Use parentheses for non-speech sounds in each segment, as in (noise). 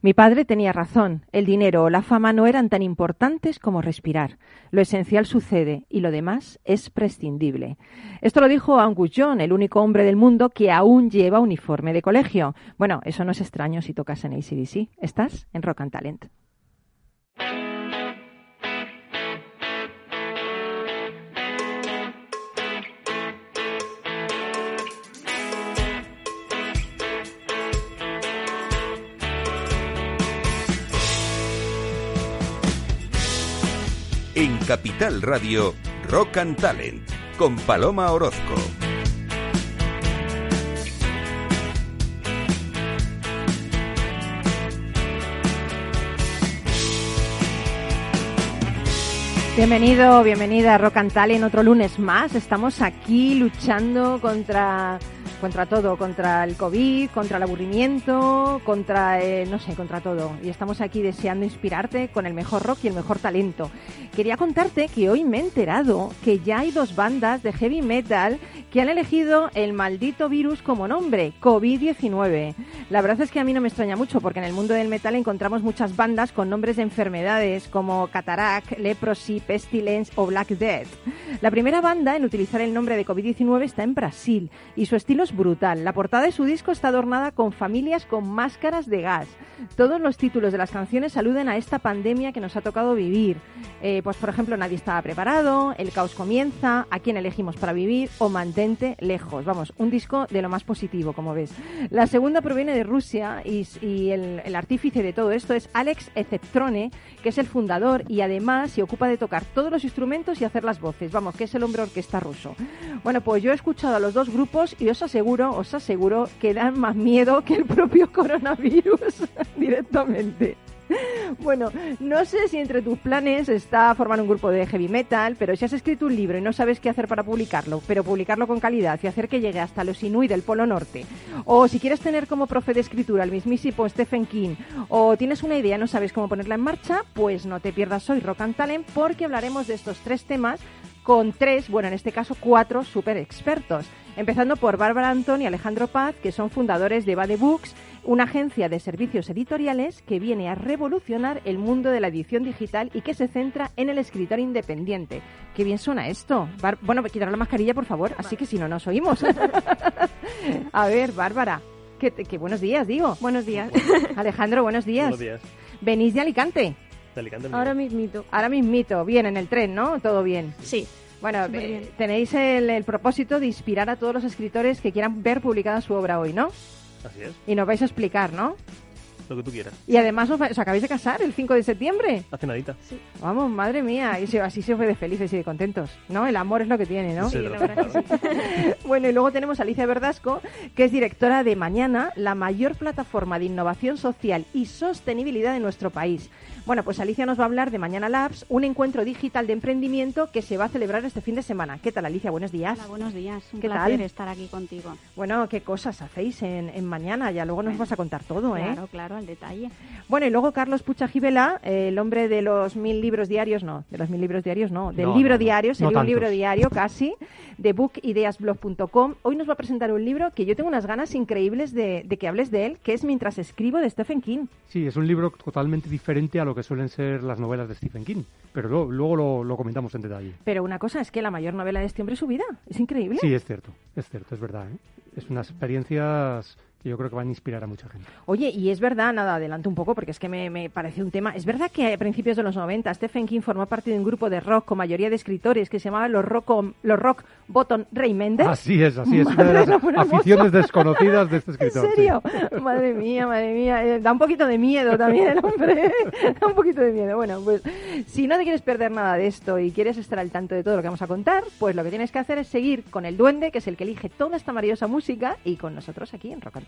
Mi padre tenía razón. El dinero o la fama no eran tan importantes como respirar. Lo esencial sucede y lo demás es prescindible. Esto lo dijo Angus John, el único hombre del mundo que aún lleva uniforme de colegio. Bueno, eso no es extraño si tocas en ACDC. Estás en Rock and Talent. Capital Radio, Rock and Talent, con Paloma Orozco. Bienvenido, bienvenida a Rock and Talent, otro lunes más. Estamos aquí luchando contra contra todo, contra el COVID, contra el aburrimiento, contra, eh, no sé, contra todo. Y estamos aquí deseando inspirarte con el mejor rock y el mejor talento. Quería contarte que hoy me he enterado que ya hay dos bandas de heavy metal que han elegido el maldito virus como nombre, COVID-19. La verdad es que a mí no me extraña mucho porque en el mundo del metal encontramos muchas bandas con nombres de enfermedades como Cataract, Leprosy, Pestilence o Black Death. La primera banda en utilizar el nombre de COVID-19 está en Brasil y su estilo brutal. La portada de su disco está adornada con familias con máscaras de gas. Todos los títulos de las canciones aluden a esta pandemia que nos ha tocado vivir. Eh, pues por ejemplo, Nadie estaba preparado, El caos comienza, A quién elegimos para vivir o Mantente lejos. Vamos, un disco de lo más positivo, como ves. La segunda proviene de Rusia y, el, el artífice de todo esto es Alex Eceptrone, que es el fundador y además se ocupa de tocar todos los instrumentos y hacer las voces. Vamos, que es el hombre orquesta ruso. Bueno, pues yo he escuchado a los dos grupos y os aseguro, os aseguro que dan más miedo que el propio (laughs) coronavirus directamente. Bueno, no sé si entre tus planes está formar un grupo de heavy metal, pero si has escrito un libro y no sabes qué hacer para publicarlo, pero publicarlo con calidad y hacer que llegue hasta los Inuit del Polo Norte, o si quieres tener como profe de escritura al mismísimo Stephen King, o tienes una idea y no sabes cómo ponerla en marcha, pues no te pierdas hoy Rock and Talent porque hablaremos de estos tres temas con tres, bueno, en este caso cuatro super expertos. Empezando por Bárbara Antón y Alejandro Paz, que son fundadores de Bade Books, una agencia de servicios editoriales que viene a revolucionar el mundo de la edición digital y que se centra en el escritor independiente. Qué bien suena esto. bueno, quitar la mascarilla, por favor, así que si no nos oímos. (laughs) a ver, Bárbara, que, buenos días, digo. Buenos días. (laughs) Alejandro, buenos días. Buenos días. ¿Venís de Alicante? De Alicante. Ahora mismito. Ahora mismito. Bien, en el tren, ¿no? Todo bien. Sí. Bueno, tenéis el, el propósito de inspirar a todos los escritores que quieran ver publicada su obra hoy, ¿no? Así es. Y nos vais a explicar, ¿no? Lo que tú quieras. Y además os, os acabáis de casar el 5 de septiembre. Hace nadita. Sí. Vamos, madre mía, y se- así se fue de felices y de contentos, ¿no? El amor es lo que tiene, ¿no? Sí, la verdad que sí. (laughs) Bueno, y luego tenemos a Alicia Verdasco, que es directora de Mañana, la mayor plataforma de innovación social y sostenibilidad de nuestro país. Bueno, pues Alicia nos va a hablar de Mañana Labs, un encuentro digital de emprendimiento que se va a celebrar este fin de semana. ¿Qué tal, Alicia? Buenos días. Hola, buenos días. Un ¿Qué placer tal? estar aquí contigo. Bueno, ¿qué cosas hacéis en, en Mañana? Ya luego nos vas a contar todo, ¿eh? Claro, claro, al detalle. Bueno, y luego Carlos Pucha Gibela, eh, el hombre de los mil libros diarios, no, de los mil libros diarios, no, del No, libro no, no. diario, sería No un libro diario casi, de bookideasblog.com. Hoy nos va a presentar un libro que yo tengo unas ganas increíbles de, de que hables de él, que es Mientras escribo de Stephen King. Sí, es un libro totalmente diferente a lo que suelen ser las novelas de Stephen King, pero luego, luego lo, lo comentamos en detalle. Pero una cosa es que la mayor novela de este hombre es su vida, es increíble. Sí, es cierto, es cierto, es verdad. ¿eh? Es unas experiencias que yo creo que van a inspirar a mucha gente. Oye, y es verdad, nada, adelanto un poco porque es que me, me parece un tema. Es verdad que a principios de los 90 Stephen King formó parte de un grupo de rock con mayoría de escritores que se llamaba los Rock, los rock Bottom Raymonders. Así es, así es. Una de las no aficiones desconocidas de este ¿En escritor. sí. serio? Madre mía, madre mía. Eh, da un poquito de miedo también el hombre. ¿eh? da un poquito de miedo. Bueno, pues si no te quieres perder nada de esto y quieres estar al tanto de todo lo que vamos a contar, pues lo que tienes que hacer es seguir con el duende, que es el que elige toda esta maravillosa música, y con nosotros aquí en Rock and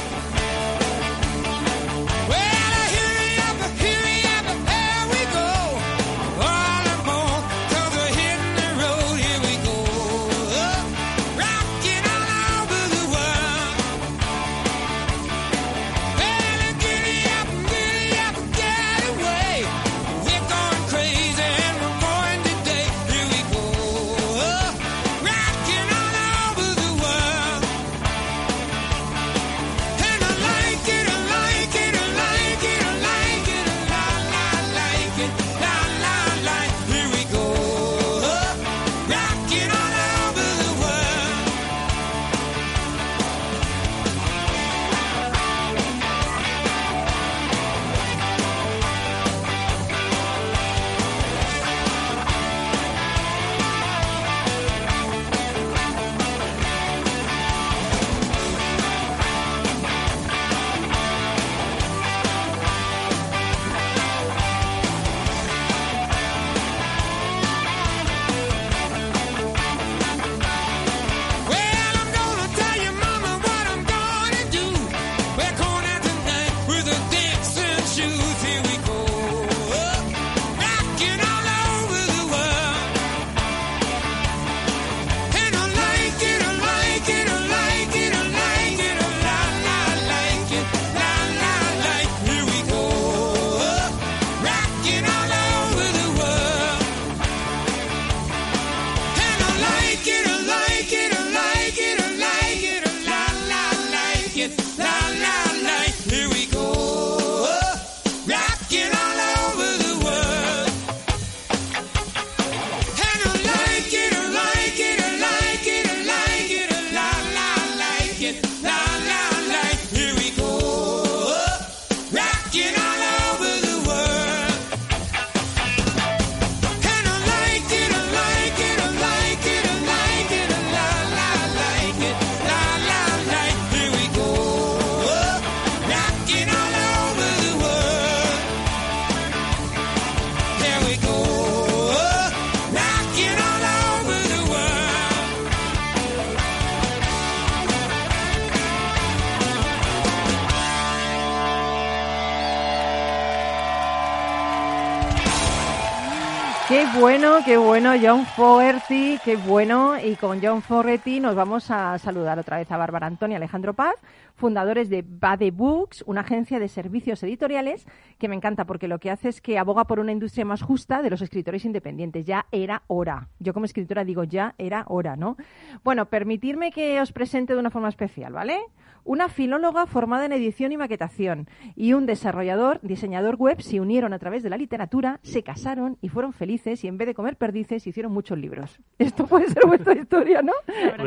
Bueno, qué bueno, John Fogerty, qué bueno. Y con John Fogerty nos vamos a saludar otra vez a Bárbara Antonia Alejandro Paz, fundadores de Bade Books, una agencia de servicios editoriales que me encanta porque lo que hace es que aboga por una industria más justa de los escritores independientes. Ya era hora. Yo como escritora digo, ya era hora, ¿no? Bueno, permitirme que os presente de una forma especial, ¿vale? Una filóloga formada en edición y maquetación y un desarrollador, diseñador web se unieron a través de la literatura, se casaron y fueron felices y en vez de comer perdices hicieron muchos libros. Esto puede ser vuestra historia, ¿no?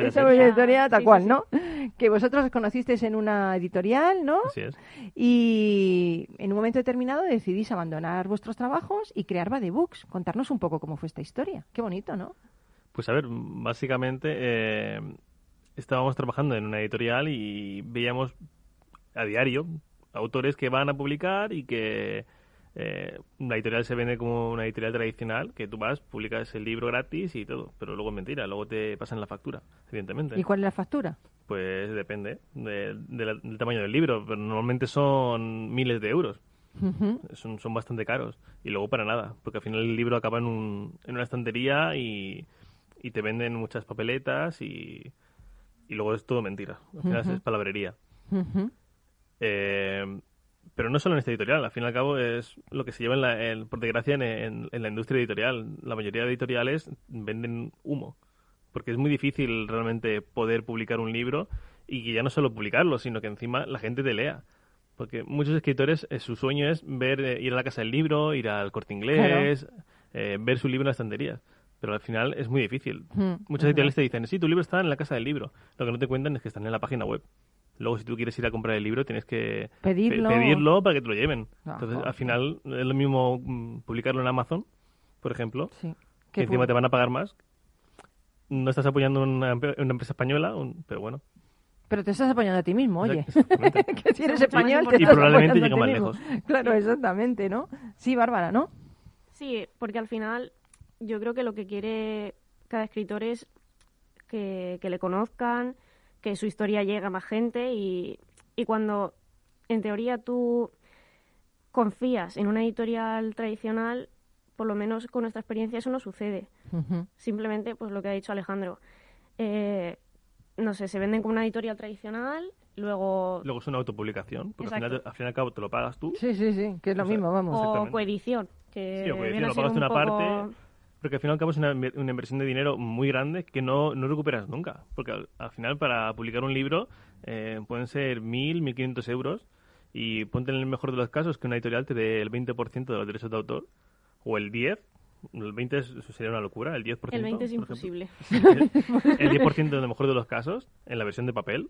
Esa sí. vuestra historia tal Sí, sí, cual, sí. ¿no? Que vosotros os conocisteis en una editorial, ¿no? Así es. Y en un momento determinado decidís abandonar vuestros trabajos y crear Bade Books. Contarnos un poco cómo fue esta historia. Qué bonito, ¿no? Pues a ver, básicamente eh, estábamos trabajando en una editorial y veíamos a diario autores que van a publicar y que eh, la editorial se vende como una editorial tradicional, que tú vas, publicas el libro gratis y todo, pero luego es mentira, luego te pasan la factura, evidentemente. ¿Y cuál es la factura? Pues depende de- de la- del tamaño del libro, pero normalmente son miles de euros. Son, son bastante caros. Y luego para nada, porque al final el libro acaba en, un, en una estantería y, y te venden muchas papeletas y, y luego es todo mentira. Al final es palabrería. Eh, pero no solo en esta editorial, al fin y al cabo es lo que se lleva, en la, en- por desgracia, en, en- en la industria editorial. La mayoría de editoriales venden humo, porque es muy difícil realmente poder publicar un libro y que ya no solo publicarlo, sino que encima la gente te lea. Porque muchos escritores, eh, su sueño es ver, eh, ir a la casa del libro, ir al corte inglés, eh, ver su libro en las estanterías. Pero al final es muy difícil. Mm, Muchos es editoriales te dicen, sí, tu libro está en la casa del libro. Lo que no te cuentan es que están en la página web. Luego, si tú quieres ir a comprar el libro, tienes que Pedirlo. pe- pedirlo para que te lo lleven. Ah, Entonces, al final, es lo mismo mm, publicarlo en Amazon, por ejemplo, Sí. que encima te van a pagar más. No estás apoyando una, una empresa española, un- pero bueno. Pero te estás apoyando a ti mismo, oye. (laughs) Que si eres español te. Y estás probablemente apoyando a llegue ti más mismo. lejos. Claro, exactamente, ¿no? Sí, Bárbara, ¿no? Sí, porque al final yo creo que lo que quiere cada escritor es que, que le conozcan, que su historia llegue a más gente y, y cuando en teoría tú confías en una editorial tradicional, por lo menos con nuestra experiencia eso no sucede. Simplemente, pues lo que ha dicho Alejandro, eh, no sé, se venden como una editorial tradicional, luego Luego es una autopublicación, porque al final, al fin y al cabo te lo pagas tú. Sí, sí, sí, que es lo O mismo, vamos. o coedición, que Sí, o coedición, viene a lo ser pagas de un una poco- parte, Porque al fin y al cabo es una, inver- una inversión de dinero muy grande que no, no recuperas nunca. Porque al, al final para publicar un libro eh, pueden ser 1.000, 1.500 euros y ponte en el mejor de los casos que una editorial te dé el 20% de los derechos de autor o el 10%. El 20 es- sería una locura, el 10%. El 20 es por ejemplo. imposible. (laughs) El 10% en el mejor de los casos en la versión de papel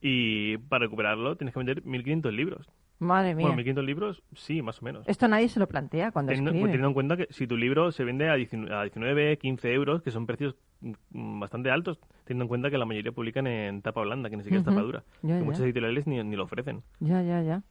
y para recuperarlo tienes que vender 1.500 libros. Madre mía. Bueno, 1.500 libros, sí, más o menos. Esto nadie se lo plantea cuando Teniendo, pues, escribe. teniendo en cuenta que si tu libro se vende a 19, a 19, 15 euros, que son precios mm, bastante altos, teniendo en cuenta que la mayoría publican en tapa blanda, que ni siquiera es Ujú. tapa dura. Ya, que ya. muchas editoriales ni, ni lo ofrecen. Ya, ya, ya.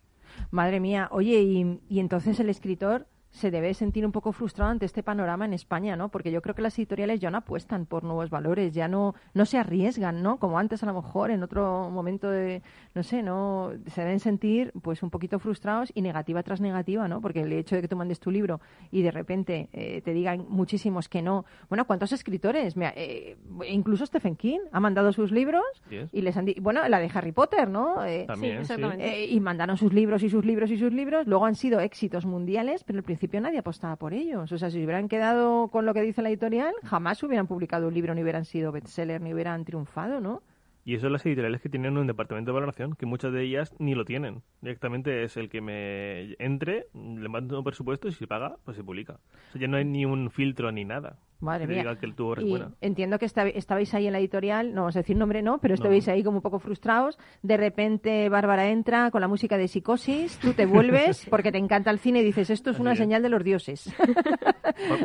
Madre mía. Oye, y, y entonces el escritor se debe sentir un poco frustrado ante este panorama en España, ¿no? Porque yo creo que las editoriales ya no apuestan por nuevos valores, ya no, no se arriesgan, ¿no? Como antes a lo mejor en otro momento de, no sé, no se deben sentir pues un poquito frustrados y negativa tras negativa, ¿no? Porque el hecho de que tú mandes tu libro y de repente eh, te digan muchísimos que no. Bueno, ¿cuántos escritores? Me ha- eh, incluso Stephen King ha mandado sus libros y les han di- bueno, la de Harry Potter, ¿no? Eh, También, sí. exactamente. eh, y mandaron sus libros y sus libros y sus libros. Luego han sido éxitos mundiales, pero al principio nadie apostaba por ellos. O sea, si hubieran quedado con lo que dice la editorial, jamás hubieran publicado un libro, ni hubieran sido bestseller, ni hubieran triunfado, ¿no? Y eso las editoriales que tienen un departamento de valoración, que muchas de ellas ni lo tienen. Directamente es el que me entre, le mando un presupuesto y si paga, pues se publica. O sea, ya no hay ni un filtro ni nada. Madre mía. diga que tu obra es Y buena. entiendo que esta- estabais ahí en la editorial, no vamos a decir nombre, no, pero estabais ahí como un poco frustrados. De repente Bárbara entra con la música de psicosis, tú te vuelves (laughs) porque te encanta el cine y dices, esto es Así una es. señal de los dioses.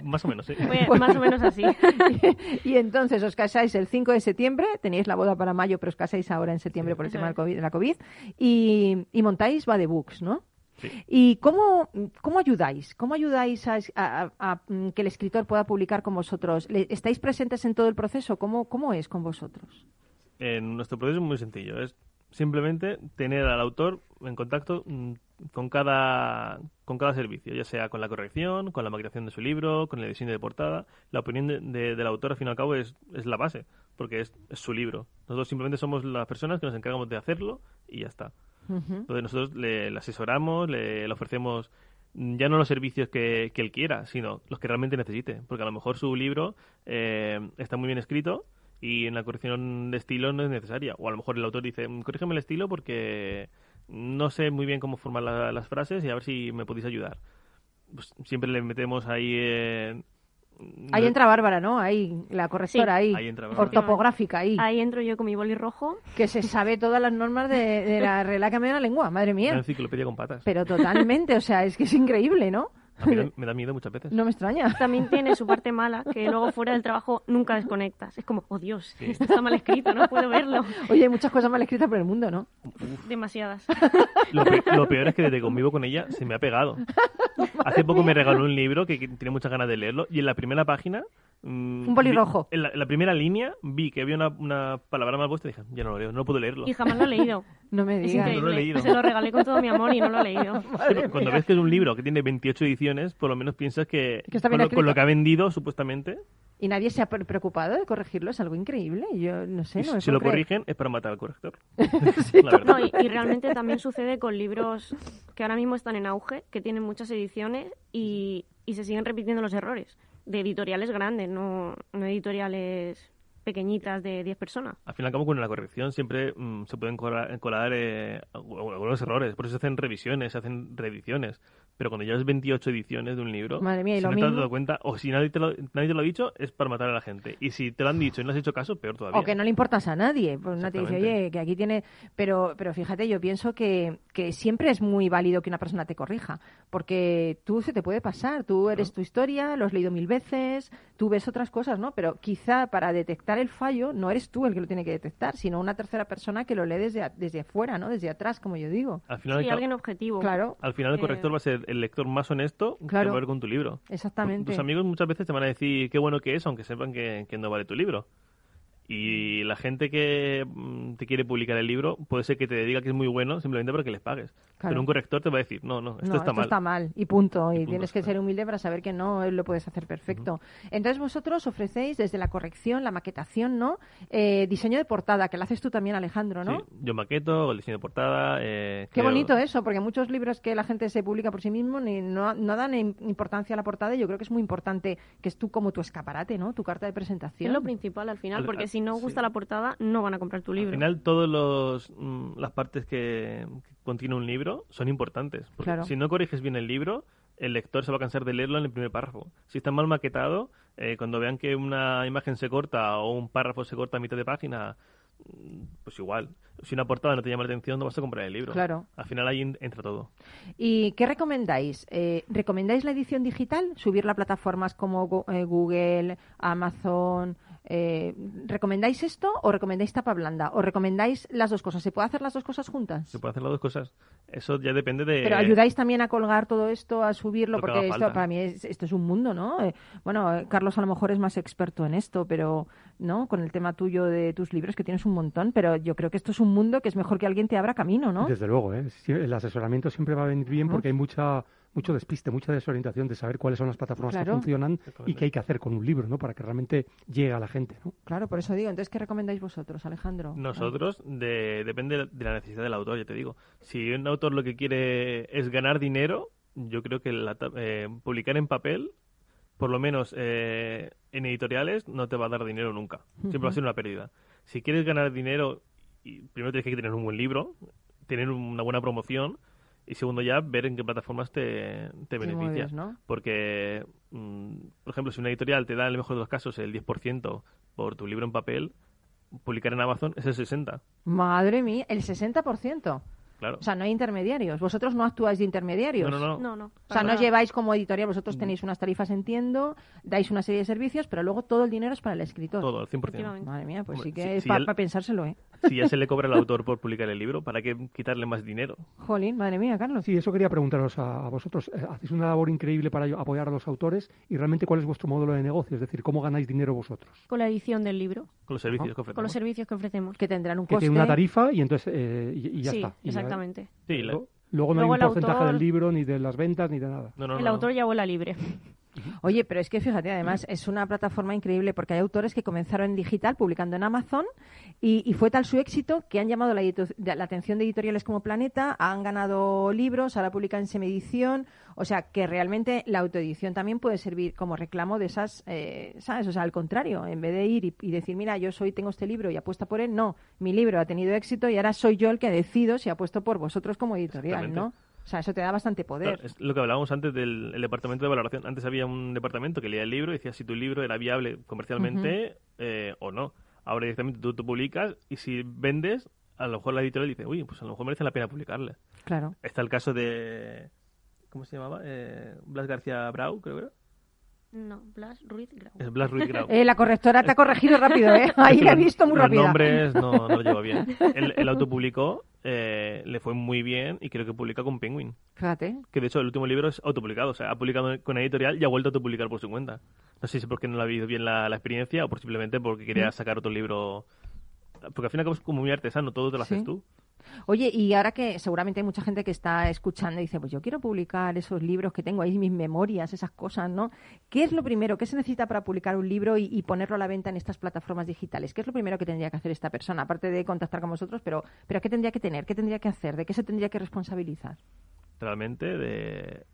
Más o menos, sí. Fue más o menos así. (laughs) y entonces os casáis el 5 de septiembre, teníais la boda para mayo, pero os casáis ahora en septiembre Sí. por el tema de la COVID, y, y montáis Va de Books, ¿no? Sí. ¿Y cómo, cómo ayudáis? ¿Cómo ayudáis a, a- a, mm, que el escritor pueda publicar con vosotros? ¿Le- ¿Estáis presentes en todo el proceso? ¿Cómo, cómo es con vosotros? En nuestro proceso es muy sencillo. Es simplemente tener al autor en contacto mm, con cada, con cada servicio, ya sea con la corrección, con la maquetación de su libro, con el diseño de portada. La opinión de- de- del autor, al fin y al cabo, es, es la base, porque es, es su libro. Nosotros simplemente somos las personas que nos encargamos de hacerlo y ya está. Ujú. Entonces nosotros le, asesoramos, le, ofrecemos ya no los servicios que, que él quiera, sino los que realmente necesite. Porque a lo mejor su libro eh, está muy bien escrito y en la corrección de estilo no es necesaria. O a lo mejor el autor dice, "Mm, corrígeme el estilo porque no sé muy bien cómo formar la- las frases y a ver si me podéis ayudar. Pues siempre le metemos ahí... eh, Ahí no- entra Bárbara, ¿no? Ahí, la correctora, ahí. Ahí entra Bárbara. Ortopográfica, ahí. Ahí entro yo con mi boli rojo. Que se sabe todas las normas de, de la Real Academia de la Lengua, madre Una mía. enciclopedia con patas. Pero totalmente, o sea, es que es increíble, ¿no? A mí (laughs) me- da miedo muchas veces. No me extraña. También tiene su parte mala, que luego fuera del trabajo nunca desconectas. Es como, oh Dios, esto está mal escrito, no puedo verlo. Oye, hay muchas cosas mal escritas por el mundo, ¿no? Demasiadas. Lo, pe- lo peor es que desde que convivo con ella se me ha pegado. (laughs) Hace poco me regaló un libro que tiene muchas ganas de leerlo y en la primera página... mm, Un boli vi- rojo. En la, en la primera línea vi que había una, una palabra mal puesta y dije, ya no lo leo, no puedo leerlo. Y jamás lo he leído. (laughs) No me digas. No lo he increíble. leído. Se lo regalé con todo mi amor y no lo he leído. (laughs) Cuando ves que es un libro que tiene 28 ediciones, por lo menos piensas que, Que está con, lo, con lo escrito. que ha vendido, supuestamente, Y nadie se ha pre- preocupado de corregirlo, es algo increíble. Yo no sé, no si lo corrigen es para matar al corrector. (laughs) No, y, y realmente también sucede con libros que ahora mismo están en auge, que tienen muchas ediciones y, y se siguen repitiendo los errores. De editoriales grandes, no, no editoriales pequeñitas de 10 personas. Al fin y al cabo, con la corrección siempre mm, se pueden colar, colar, eh, algu- algunos errores. Por eso se hacen revisiones, se hacen reediciones. Pero cuando llevas 28 ediciones de un libro, Madre mía, y si lo no te has mismo- dado cuenta, o si nadie te, lo, nadie te lo ha dicho, es para matar a la gente. Y si te lo han dicho y no has hecho caso, peor todavía. O que no le importas a nadie. Pues no te dice, oye, que aquí tiene. Pero, pero fíjate, yo pienso que, que siempre es muy válido que una persona te corrija. Porque tú se te puede pasar. Tú eres tu historia, lo has leído mil veces, tú ves otras cosas, ¿no? Pero quizá para detectar el fallo no eres tú el que lo tiene que detectar, sino una tercera persona que lo lee desde, a- desde afuera, ¿no? Desde atrás, como yo digo. Al final, Sí, alguien objetivo. Claro, al final el Eh, corrector va a ser el lector más honesto Claro. que va a ver con tu libro. exactamente. Tus amigos muchas veces te van a decir qué bueno que es, aunque sepan que, que no vale tu libro. Y la gente que mm, te quiere publicar el libro puede ser que te diga que es muy bueno simplemente porque les pagues. Claro. Pero un corrector te va a decir, no, no, esto no, está esto mal. está mal y punto. Y, Y punto, tienes que claro. ser humilde para saber que no eh, lo puedes hacer perfecto. Entonces vosotros ofrecéis desde la corrección, la maquetación, ¿no? Eh, diseño de portada, que lo haces tú también, Alejandro, ¿no? Sí, yo maqueto, el diseño de portada. eh, Qué creo- bonito eso, porque muchos libros que la gente se publica por sí mismo ni, no, no dan im- importancia a la portada y yo creo que es muy importante que es tú como tu escaparate, ¿no? Tu carta de presentación. Es lo principal al final, Al- porque al- si no sí. gusta la portada, no van a comprar tu libro. Al final, todas las partes que, que contiene un libro son importantes. Porque Claro. si no corriges bien el libro, el lector se va a cansar de leerlo en el primer párrafo. Si está mal maquetado, eh, cuando vean que una imagen se corta o un párrafo se corta a mitad de página, mm, pues igual. Si una portada no te llama la atención, no vas a comprar el libro. Claro. Al final ahí en- entra todo. ¿Y qué recomendáis? Eh, ¿Recomendáis la edición digital? ¿Subirla a plataformas como eh, Google, Amazon? Eh, ¿Recomendáis esto o recomendáis tapa blanda? ¿O recomendáis las dos cosas? ¿Se puede hacer las dos cosas juntas? Se puede hacer las dos cosas. Eso ya depende de... Pero ayudáis también a colgar todo esto, a subirlo, Lo que porque esto para mí es, esto es un mundo, ¿no? Eh, bueno, eh, Carlos a lo mejor es más experto en esto, pero no, con el tema tuyo de tus libros que tienes un montón, pero yo creo que esto es un mundo que es mejor que alguien te abra camino, ¿no? Desde luego, ¿eh? El asesoramiento siempre va a venir bien porque hay mucha mucho despiste, mucha desorientación de saber cuáles son las plataformas Claro. que funcionan y qué hay que hacer con un libro, ¿no? Para que realmente llegue a la gente, ¿no? Claro, por eso digo. Entonces, ¿qué recomendáis vosotros, Alejandro? Nosotros, de- depende de la necesidad del autor, ya te digo. Si un autor lo que quiere es ganar dinero, yo creo que la eh, publicar en papel, por lo menos eh, en editoriales, no te va a dar dinero nunca. Siempre va a ser una pérdida. Si quieres ganar dinero, y primero tienes que tener un buen libro, tener una buena promoción, y segundo ya, ver en qué plataformas te, te beneficia. mueves, ¿no? Porque, mm, por ejemplo, si una editorial te da, en el mejor de los casos, el 10% por tu libro en papel, publicar en Amazon es el 60%. Madre mía, el 60%. Claro. O sea, no hay intermediarios. Vosotros no actuáis de intermediarios. No, no, no. No, no. O sea, no nada. lleváis como editorial, vosotros tenéis unas tarifas, entiendo, dais una serie de servicios, pero luego todo el dinero es para el escritor. Todo, al 100%. Efectivamente. Madre mía, pues Hombre, sí que si- es si para pensárselo, ¿eh? Si ya se le cobra al (laughs) autor por publicar el libro, ¿para qué quitarle más dinero? Jolín, madre mía, Carlos. Sí, eso quería preguntaros a, a vosotros. Eh, Hacéis una labor increíble para apoyar a los autores y realmente cuál es vuestro modelo de negocio, es decir, cómo ganáis dinero vosotros. Con la edición del libro, Con los servicios Ajá. que ofrecemos. con los servicios que ofrecemos. Que tendrán un Que coste. tiene una tarifa y entonces eh, y, y ya sí, está. Exactamente. Sí, la- luego, no Luego hay el un porcentaje autor- del libro, ni de las ventas, ni de nada. no, no, el no. autor ya vuela libre. Oye, pero es que fíjate, además es una plataforma increíble porque hay autores que comenzaron en digital publicando en Amazon y, y fue tal su éxito que han llamado la, la atención de editoriales como Planeta, han ganado libros, ahora publican en semiedición, o sea que realmente la autoedición también puede servir como reclamo de esas, eh, ¿sabes? O sea, al contrario, en vez de ir y, y decir, mira, yo soy tengo este libro y apuesta por él, no, mi libro ha tenido éxito y ahora soy yo el que decido si apuesto por vosotros como editorial, ¿no? O sea, eso te da bastante poder. Claro, es lo que hablábamos antes del el departamento de valoración. Antes había un departamento que leía el libro y decía si tu libro era viable comercialmente eh, o no. Ahora directamente tú, tú publicas y si vendes, a lo mejor la editorial dice, uy, pues a lo mejor merece la pena publicarle. Claro. Está el caso de... ¿Cómo se llamaba? Eh, Blas García Brau, creo que era. No, Blas Ruiz Grau. Es Blas Ruiz Grau. (laughs) Eh, la correctora te ha corregido rápido, ¿eh? Ahí (laughs) Es que la he los- visto muy los rápida. nombres no, no lo llevo bien. (laughs) Él, él autopublicó, eh, le fue muy bien y creo que publica con Penguin. Fíjate. Que de hecho el último libro es autopublicado, o sea, ha publicado con editorial y ha vuelto a autopublicar por su cuenta. No sé si es porque no le ha habido bien la, la experiencia o por simplemente porque quería sacar otro libro. Porque al fin y al cabo es como muy artesano, todo te lo haces tú. Oye, y ahora que seguramente hay mucha gente que está escuchando y dice, pues yo quiero publicar esos libros que tengo ahí, mis memorias, esas cosas, ¿no? ¿Qué es lo primero? ¿Qué se necesita para publicar un libro y, ponerlo a la venta en estas plataformas digitales? ¿Qué es lo primero que tendría que hacer esta persona? Aparte de contactar con vosotros, pero, pero ¿qué tendría que tener? ¿Qué tendría que hacer? ¿De qué se tendría que responsabilizar? Realmente de,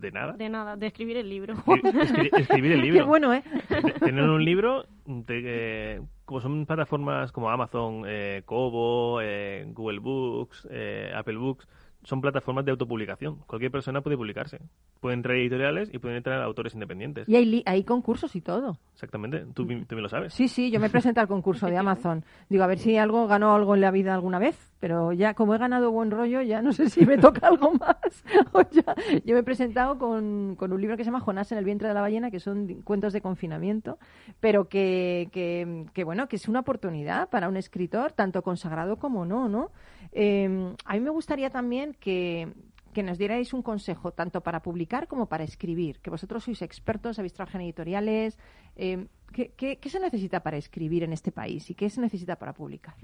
de nada. De nada, de escribir el libro. Escri- escribir el (laughs) libro. Qué bueno, ¿eh? Te- Tener un libro, eh, como son plataformas como Amazon, eh, Kobo, eh, Google Books, eh, Apple Books, son plataformas de autopublicación. Cualquier persona puede publicarse. Pueden entrar editoriales y pueden entrar autores independientes. Y hay, li- hay concursos y todo. Exactamente, tú, tú bien lo sabes. Sí, sí, yo me presenté al concurso de Amazon. Digo, a ver si algo ganó algo en la vida alguna vez, pero ya como he ganado buen rollo, ya no sé si me toca algo más. (laughs) O ya- yo me he presentado con, con un libro que se llama Jonás en el vientre de la ballena, que son cuentos de confinamiento, pero que, que, que, bueno, que es una oportunidad para un escritor, tanto consagrado como no, ¿no? Eh, a mí me gustaría también que, que nos dierais un consejo tanto para publicar como para escribir, que vosotros sois expertos, habéis trabajado en editoriales. eh, ¿qué, qué, qué se necesita para escribir en este país y qué se necesita para publicar?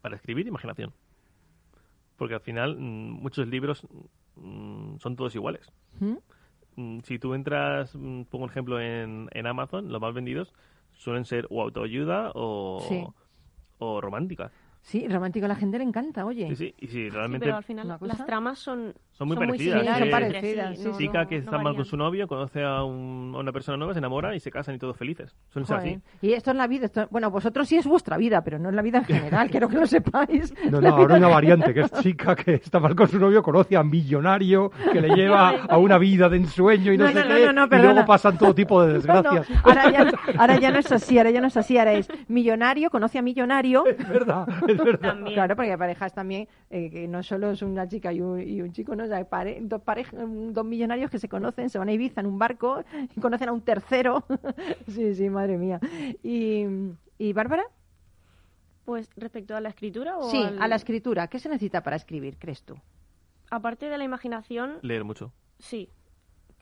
Para escribir, imaginación. Porque al final mm, muchos libros mm, son todos iguales. ¿Mm? Mm, Si tú entras, pongo un ejemplo en, en Amazon, los más vendidos suelen ser o autoayuda o, Sí. o románticas. Sí, romántico a la gente le encanta, oye. Sí, sí, y si Sí, realmente pero al final las tramas son, Son muy parecidas, similares sí, son parecidas, sí, no- chica no- que no está mal con su novio, conoce a, un- a una persona nueva, se enamora y se casan y todos felices. Joder. así. Y esto es la vida. esto- bueno, vosotros sí es vuestra vida, pero no es la vida en general. (laughs) Quiero que lo sepáis. No, no, ahora una variante, que es chica que está mal con su novio, conoce a un millonario que le lleva a una vida de ensueño y no, No, sé no, no, qué, no, no, y luego pasan todo tipo de (laughs) No, no, desgracias. ahora, ya, ahora ya no es así, ahora ya no es así, ahora es millonario, conoce a millonario. (laughs) Es verdad, es verdad. También. Claro, porque hay parejas también, eh, que no solo es una chica y un, y un chico, ¿no? Sea, pare- dos, parejas, dos millonarios que se conocen, se van a Ibiza en un barco y conocen a un tercero. (laughs) sí, sí, madre mía. ¿Y, y Bárbara? Pues respecto a la escritura o Sí, al- a la escritura. ¿Qué se necesita para escribir, crees tú? aparte de la imaginación, Leer mucho. sí,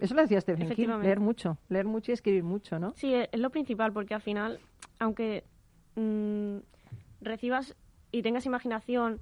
Eso lo decía Stephen King, leer mucho, leer mucho y escribir mucho, ¿no? sí es es lo principal porque al final, aunque mm, recibas y tengas imaginación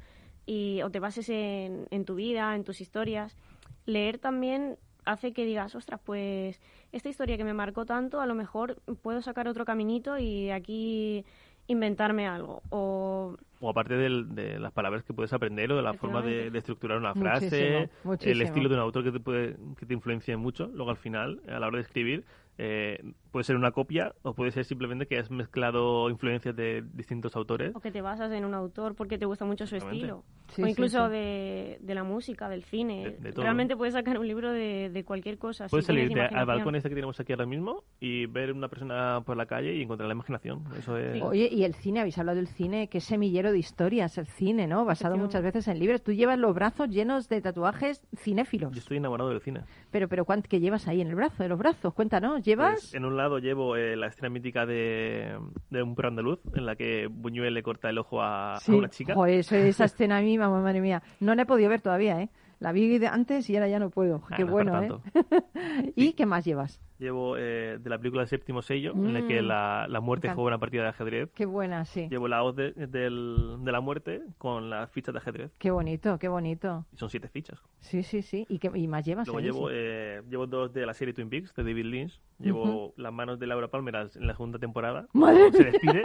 y o te bases en, en tu vida, en tus historias, leer también hace que digas, ostras, pues esta historia que me marcó tanto, a lo mejor puedo sacar otro caminito y aquí inventarme algo. O O aparte del- de las palabras que puedes aprender o de la forma de, de estructurar una Muchísimo, frase, el muchísimo. estilo de un autor que te, puede, que te influencia mucho. Luego al final, a la hora de escribir, eh, puede ser una copia o puede ser simplemente que has mezclado influencias de distintos autores. o que te basas en un autor porque te gusta mucho su estilo. Sí, o incluso sí. De, de la música, del cine. De- de todo. Realmente puedes sacar un libro de, de cualquier cosa. si Puedes tienes salirte al balcón este que tenemos aquí ahora mismo y ver una persona por la calle y encontrar la imaginación. Eso es... Oye, y el cine, habéis hablado del cine, que semillero de historias, el cine, ¿no? Basado muchas veces en libros. Tú llevas los brazos llenos de tatuajes cinéfilos. Yo estoy enamorado del cine. Pero, pero ¿cuánto que llevas ahí en el brazo, de los brazos? Cuéntanos, ¿llevas? Pues, en un lado llevo eh, la escena mítica de, de un perro andaluz en la que Buñuel le corta el ojo a, una chica. Joder, eso- esa (laughs) escena a mí, mamá, madre mía. No la he podido ver todavía, ¿eh? La vi de antes y ahora ya no puedo. Ah, Qué no bueno, ¿eh? (laughs) ¿Y qué más llevas? Llevo eh, de la película El séptimo sello, en la que Mm. la, la muerte juega una partida de ajedrez. Qué buena, sí. Llevo la hoz de, del- de la muerte con las fichas de ajedrez. Qué bonito, qué bonito. Y son siete fichas. Sí, sí, sí. ¿Y qué y más llevas Luego llevo, eh, llevo dos de la serie Twin Peaks de David Lynch. Llevo las manos de Laura Palmeras en la segunda temporada. (laughs) Madre Se despide.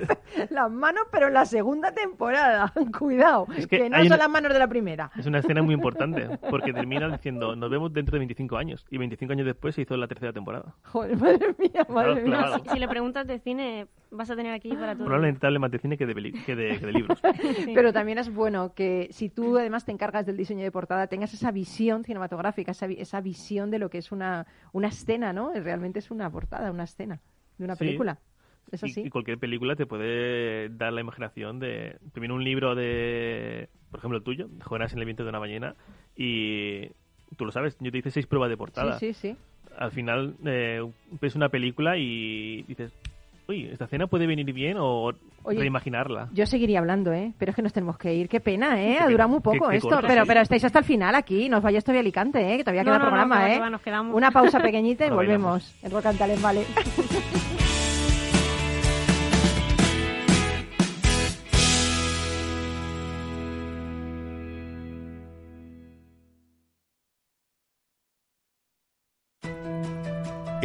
(laughs) Las manos, pero en la segunda temporada. (laughs) Cuidado, Es que, que no son una- las manos de la primera. Es una escena muy importante porque termina diciendo nos vemos dentro de 25 años y 25 años después se hizo la tercera temporada. Joder, (laughs) madre mía, madre Claro, mía. Si, si le preguntas de cine, vas a tener aquí para todo. Probablemente hable más de cine que de, peli- que de, que de libros. (laughs) Sí. Pero también es bueno que si tú además te encargas del diseño de portada, tengas esa visión cinematográfica, esa, vi- esa visión de lo que es una, una escena, ¿no? Realmente es una portada, una escena de una Sí. película. ¿Es Y, así? y cualquier película te puede dar la imaginación de... Viene un libro de, por ejemplo, el tuyo, Jonas en el viento de una ballena, y tú lo sabes, yo te hice seis pruebas de portada. Sí, sí, sí. Al final eh, ves una película y dices, uy, esta escena puede venir bien o Oye, reimaginarla. Yo seguiría hablando, ¿eh? Pero es que nos tenemos que ir. Qué pena, ¿eh? Ha durado muy poco qué esto. corto, pero, sí. pero estáis hasta el final aquí. No os vayáis todavía a Alicante, ¿eh? Que todavía No, queda no, programa, ¿eh? que va, nos quedamos. Una pausa pequeñita y volvemos. En Rock and Talent, vale. (laughs)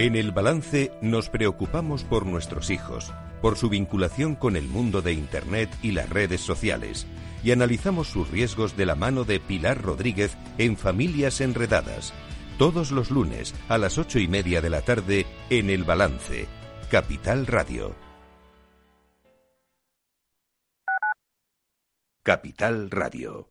En el balance nos preocupamos por nuestros hijos, por su vinculación con el mundo de Internet y las redes sociales, y analizamos sus riesgos de la mano de Pilar Rodríguez en Familias Enredadas, todos los lunes a las ocho y media de la tarde en el balance, Capital Radio. Capital Radio.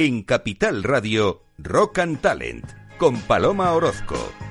En Capital Radio, Rock and Talent, con Paloma Orozco.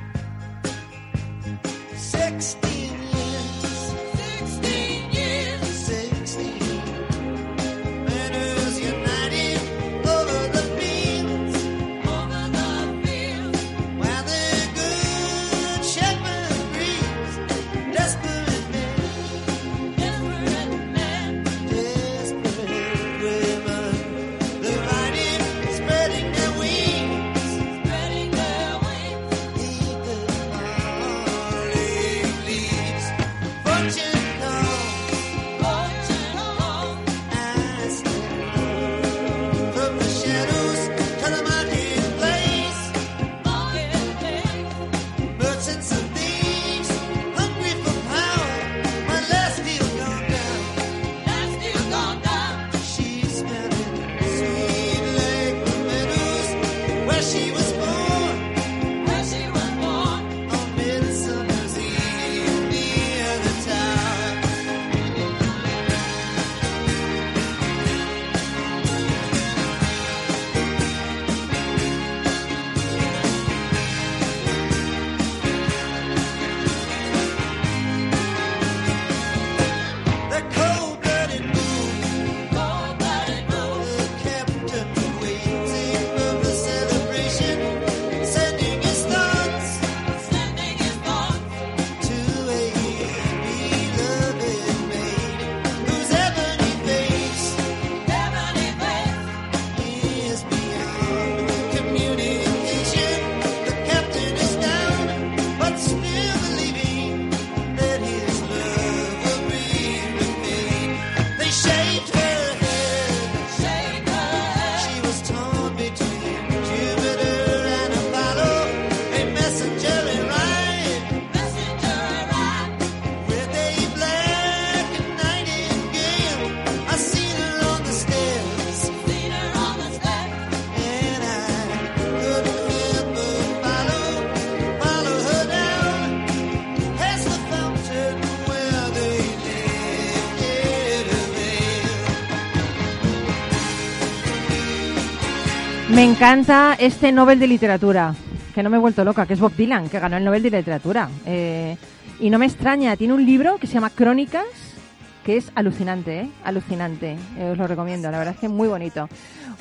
Me encanta este Nobel de Literatura, que no me he vuelto loca, que es Bob Dylan, que ganó el Nobel de Literatura. Eh, y no me extraña, tiene un libro que se llama Crónicas, que es alucinante, ¿eh? Alucinante. Eh, os lo recomiendo, la verdad es que es muy bonito.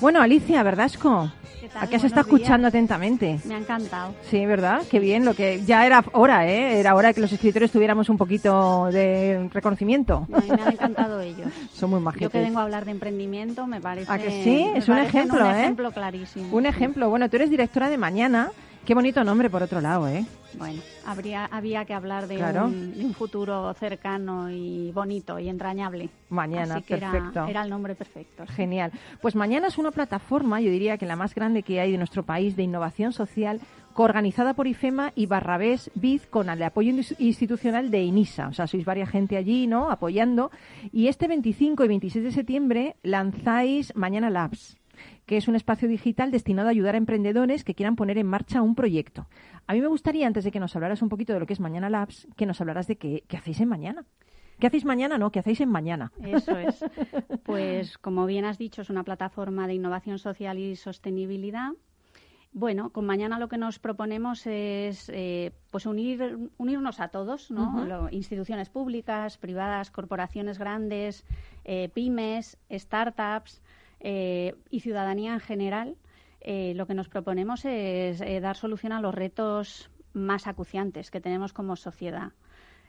Bueno, Alicia, ¿verdadasco? ¿Qué tal? ¿A qué has estado escuchando atentamente? Me ha encantado. Sí, ¿verdad? Qué bien, lo que ya era hora, ¿eh? Era hora que los escritores tuviéramos un poquito de reconocimiento. A mí me han encantado ellos. (laughs) Son muy Yo majetes. que vengo a hablar de emprendimiento, me parece. ¿A que sí? Es un ejemplo, un ¿eh? ejemplo clarísimo. Un ejemplo. Bueno, tú eres directora de Mañana. Qué bonito nombre, por otro lado, ¿eh? Bueno, habría, había que hablar de, Claro. un, de un futuro cercano y bonito y entrañable. Mañana, Así que era- perfecto. Era, el nombre perfecto. Genial. Pues mañana es una plataforma, yo diría que la más grande que hay de nuestro país de innovación social, coorganizada por IFEMA y Barrabés Biz con el apoyo ins- institucional de INISA. O sea, sois varias gente allí, ¿no? Apoyando. Y este 25 y 26 de septiembre lanzáis Mañana Labs que es un espacio digital destinado a ayudar a emprendedores que quieran poner en marcha un proyecto. A mí me gustaría, antes de que nos hablaras un poquito de lo que es Mañana Labs, que nos hablaras de qué, qué hacéis en mañana. ¿Qué hacéis mañana? No, ¿qué hacéis en mañana? Eso es. (laughs) Pues como bien has dicho, es una plataforma de innovación social y sostenibilidad. Bueno, con mañana lo que nos proponemos es eh, pues unir, unirnos a todos, ¿no? Lo- instituciones públicas, privadas, corporaciones grandes, eh, pymes, startups eh, y ciudadanía en general. Eh, lo que nos proponemos es eh, dar solución a los retos más acuciantes que tenemos como sociedad.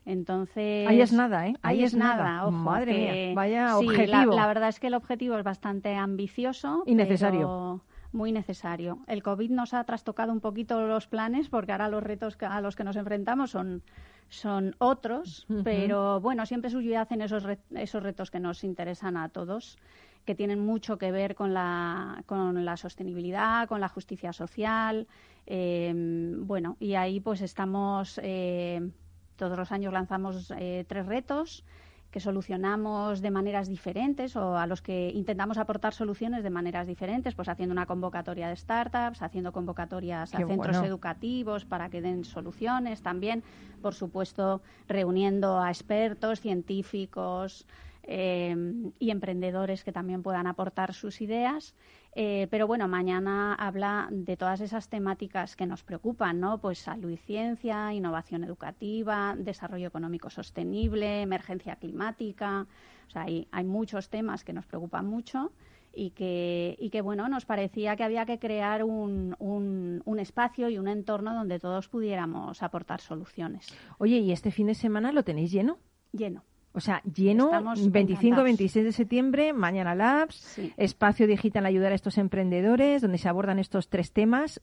Entonces, Ahí es nada, ¿eh? Ahí, es nada, ojo, Madre que- mía, vaya sí, la- objetivo. La, verdad es que el objetivo es bastante ambicioso. Y necesario. Muy necesario. El COVID nos ha trastocado un poquito los planes porque ahora los retos a los que nos enfrentamos son, son otros, pero bueno, siempre subyacen esos, re- esos retos que nos interesan a todos que tienen mucho que ver con la, con la sostenibilidad, con la justicia social. eh, bueno, y ahí pues estamos, eh, todos los años lanzamos eh, tres retos que solucionamos de maneras diferentes o a los que intentamos aportar soluciones de maneras diferentes, pues haciendo una convocatoria de startups, haciendo convocatorias a centros bueno. educativos para que den soluciones también, por supuesto, reuniendo a expertos, científicos eh, y emprendedores que también puedan aportar sus ideas. Eh, pero bueno, mañana habla de todas esas temáticas que nos preocupan, ¿no? Pues salud y ciencia, innovación educativa, desarrollo económico sostenible, emergencia climática. O sea, hay, hay muchos temas que nos preocupan mucho y que, y que, bueno, nos parecía que había que crear un, un, un espacio y un entorno donde todos pudiéramos aportar soluciones. Oye, ¿y este fin de semana lo tenéis lleno? Lleno. O sea, lleno Estamos 25, encantados. 26 de septiembre, mañana Labs, Sí. espacio digital ayudar a estos emprendedores, donde se abordan estos tres temas.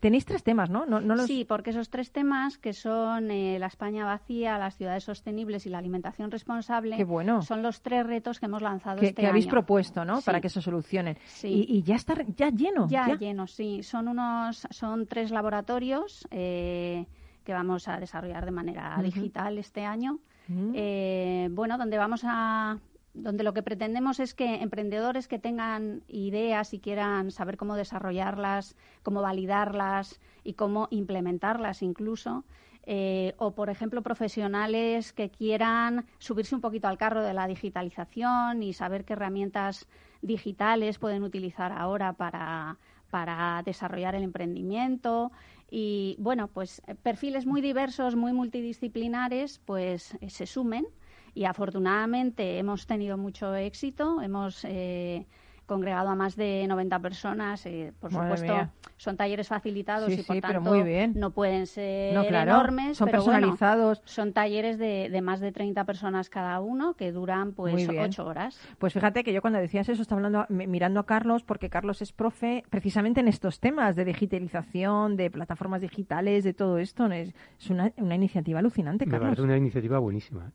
Tenéis tres temas, ¿no? no, no los... Sí, porque esos tres temas, que son eh, la España vacía, las ciudades sostenibles y la alimentación responsable, Qué bueno. son los tres retos que hemos lanzado que, este que habéis propuesto, ¿no? Sí. Para que se solucionen. Sí. Y, y ya está ya lleno. Ya, lleno, sí. Son unos, son tres laboratorios eh, que vamos a desarrollar de manera digital este año. Eh, bueno, donde vamos a donde lo que pretendemos es que emprendedores que tengan ideas y quieran saber cómo desarrollarlas, cómo validarlas y cómo implementarlas incluso, eh, o por ejemplo profesionales que quieran subirse un poquito al carro de la digitalización y saber qué herramientas digitales pueden utilizar ahora para, para desarrollar el emprendimiento. Y bueno pues eh, perfiles muy diversos muy multidisciplinares pues eh, se sumen. Y afortunadamente hemos tenido mucho éxito hemos eh, congregado a más de 90 personas eh, por Madre supuesto mía. son talleres facilitados Sí, y por sí, pero tanto muy bien. no pueden ser No, claro, enormes son pero bueno, personalizados. son talleres de, de más de 30 personas cada uno que duran pues Muy bien. ocho horas Pues fíjate que yo cuando decías eso estaba hablando, mi- mirando a Carlos, porque Carlos es profe precisamente en estos temas de digitalización, de plataformas digitales, de todo esto. Es, es una, una iniciativa alucinante, Me Carlos. parece una iniciativa buenísima.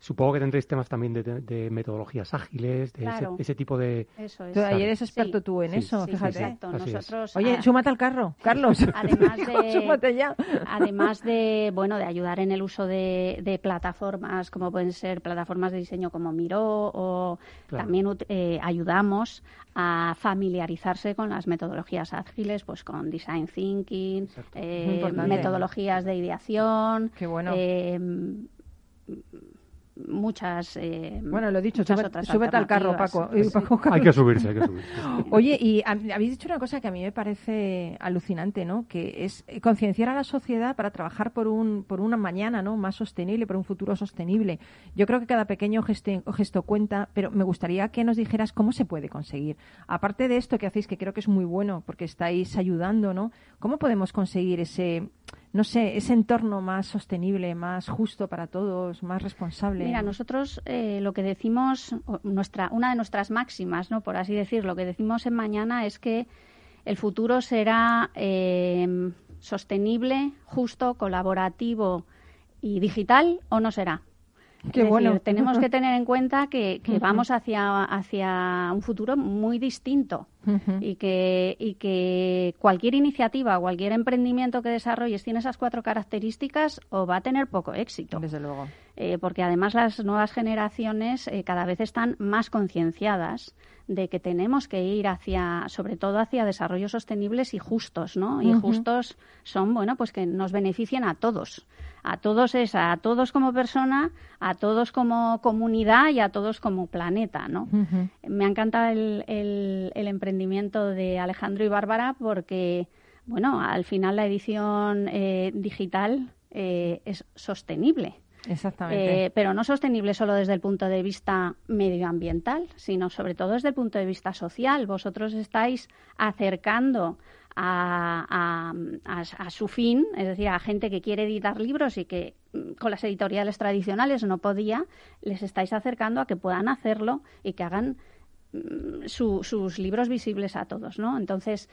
Supongo que tendréis temas también de, de- de metodologías ágiles, de Claro. ese, ese tipo de... eso es Tú ayer eres experto Sí. tú en Sí, eso, Sí, fíjate. exacto. Así es. Nosotros, Oye, a- súmate al carro, Carlos. (laughs) Además (laughs) de- ya. además de bueno de ayudar en el uso de, de plataformas como pueden ser plataformas de diseño como Miro o Claro. también eh, ayudamos a familiarizarse con las metodologías ágiles pues con design thinking eh, metodologías de ideación Qué bueno. eh, muchas. eh, Bueno, lo he dicho, sube- otras súbete al carro. Paco. Paco, Hay que subirse, hay que subirse. (laughs) Oye, y a- habéis dicho una cosa que a mí me parece alucinante, ¿no? Que es eh, concienciar a la sociedad para trabajar por un por una mañana, ¿no? Más sostenible, por un futuro sostenible. Yo creo que cada pequeño gesto, gesto cuenta, pero me gustaría que nos dijeras cómo se puede conseguir. Aparte de esto que hacéis, que creo que es muy bueno, porque estáis ayudando, ¿no? ¿Cómo podemos conseguir ese no sé, ese entorno más sostenible, más justo para todos, más responsable. Mira, nosotros eh, lo que decimos, nuestra, una de nuestras máximas, ¿no? por así decirlo, lo que decimos en mañana es que el futuro será eh, sostenible, justo, colaborativo y digital o no será. Qué bueno. decir, tenemos que (laughs) tener en cuenta que, vamos hacia, hacia un futuro muy distinto Y que, y que cualquier iniciativa, cualquier emprendimiento que desarrolles tiene esas cuatro características o va a tener poco éxito. Desde luego. Eh, porque además las nuevas generaciones eh, cada vez están más concienciadas de que tenemos que ir hacia, sobre todo hacia desarrollos sostenibles y justos, ¿no? Y justos son, bueno, pues que nos beneficien a todos. A todos es a todos como persona, a todos como comunidad y a todos como planeta, ¿no? Me encanta el, el, el emprendimiento de Alejandro y Bárbara porque, bueno, al final la edición eh, digital eh, es sostenible. Exactamente. Eh, pero no sostenible solo desde el punto de vista medioambiental, sino sobre todo desde el punto de vista social. Vosotros estáis acercando a, a- a- su fin, es decir, a gente que quiere editar libros y que mm, con las editoriales tradicionales no podía, les estáis acercando a que puedan hacerlo y que hagan su- sus libros visibles a todos, ¿no? Entonces,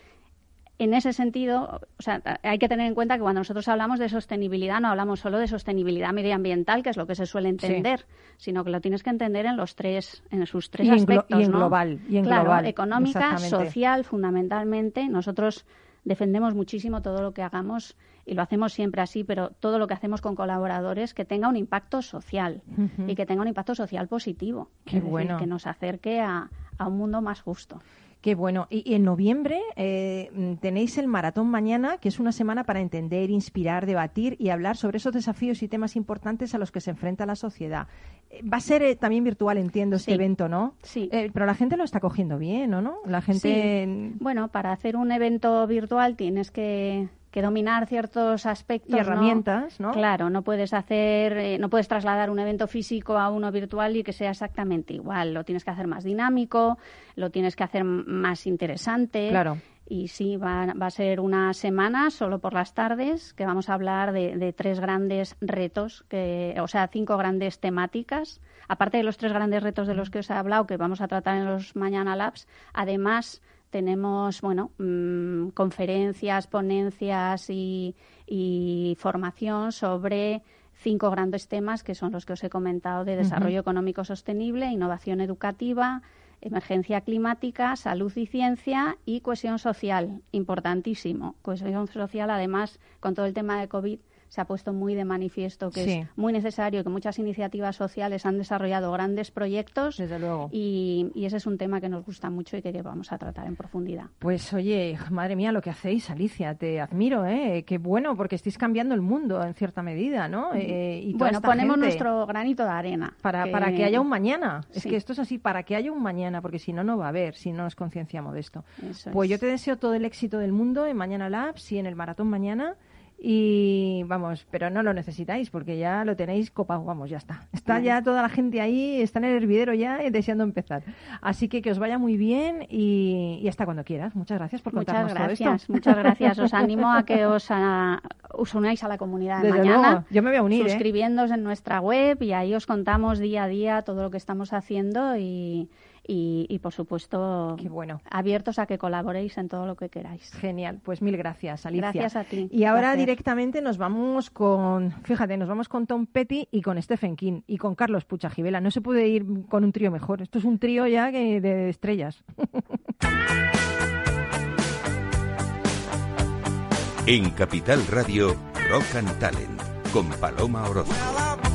en ese sentido, o sea, hay que tener en cuenta que cuando nosotros hablamos de sostenibilidad no hablamos solo de sostenibilidad medioambiental, que es lo que se suele entender, sino que lo tienes que entender en los tres, en sus tres Y en aspectos, y en ¿no? global, y en claro, global, económica, social, fundamentalmente. Nosotros defendemos muchísimo todo lo que hagamos y lo hacemos siempre así, pero todo lo que hacemos con colaboradores que tenga un impacto social y que tenga un impacto social positivo, Qué es decir, bueno. que nos acerque a, a un mundo más justo. Qué bueno. Y, y en noviembre eh, tenéis el Maratón Mañana, que es una semana para entender, inspirar, debatir y hablar sobre esos desafíos y temas importantes a los que se enfrenta la sociedad. Eh, Va a ser eh, también virtual, entiendo, este Sí. evento, ¿no? Sí. Eh, pero la gente lo está cogiendo bien, ¿o no? La gente... Sí. Bueno, para hacer un evento virtual tienes que, que dominar ciertos aspectos. Y herramientas, ¿no? Claro, no puedes hacer, eh, no puedes trasladar un evento físico a uno virtual y que sea exactamente igual. Lo tienes que hacer más dinámico, lo tienes que hacer más interesante. Claro. Y sí, va, va a ser una semana solo por las tardes que vamos a hablar de, de tres grandes retos, que, o sea, cinco grandes temáticas. Aparte de los tres grandes retos de los que os he hablado, que vamos a tratar en los Mañana Labs, además tenemos, bueno, mm, conferencias, ponencias y, y formación sobre cinco grandes temas que son los que os he comentado de desarrollo económico sostenible, innovación educativa, emergencia climática, salud y ciencia y cohesión social, importantísimo. Cohesión social, además, con todo el tema de COVID, se ha puesto muy de manifiesto que Sí. es muy necesario, que muchas iniciativas sociales han desarrollado grandes proyectos Desde luego. y, y ese es un tema que nos gusta mucho y que, que vamos a tratar en profundidad. Pues oye, madre mía, lo que hacéis, Alicia, te admiro, ¿eh? Qué bueno, porque estáis cambiando el mundo en cierta medida, ¿no? Eh, y bueno, ponemos nuestro granito de arena. Para, para que haya un mañana. Es que esto es así, para que haya un mañana, porque si no, no va a haber, si no nos concienciamos de esto. Eso Pues es. yo te deseo todo el éxito del mundo en Mañana Labs y en el Maratón Mañana. Y vamos, pero no lo necesitáis porque ya lo tenéis copado, vamos, ya está. Está ya toda la gente ahí, está en el hervidero ya eh, deseando empezar. Así que que os vaya muy bien y, y hasta cuando quieras. Muchas gracias por Muchas contarnos todo gracias, esto. muchas gracias. Os animo a que os, a- os unáis a la comunidad de Desde mañana. luego, yo me voy a unir, ¿eh? Suscribiéndoos en nuestra web y ahí os contamos día a día todo lo que estamos haciendo y, y, y, por supuesto, Qué bueno. abiertos a que colaboréis en todo lo que queráis. Genial, pues mil gracias, Alicia. Gracias a ti. Y ahora directamente nos vamos con, fíjate, nos vamos con Tom Petty y con Stephen King y con Carlos Puchajivela. No se puede ir con un trío mejor. Esto es un trío ya que de estrellas. (laughs) En Capital Radio, Rock and Talent, con Paloma Orozco.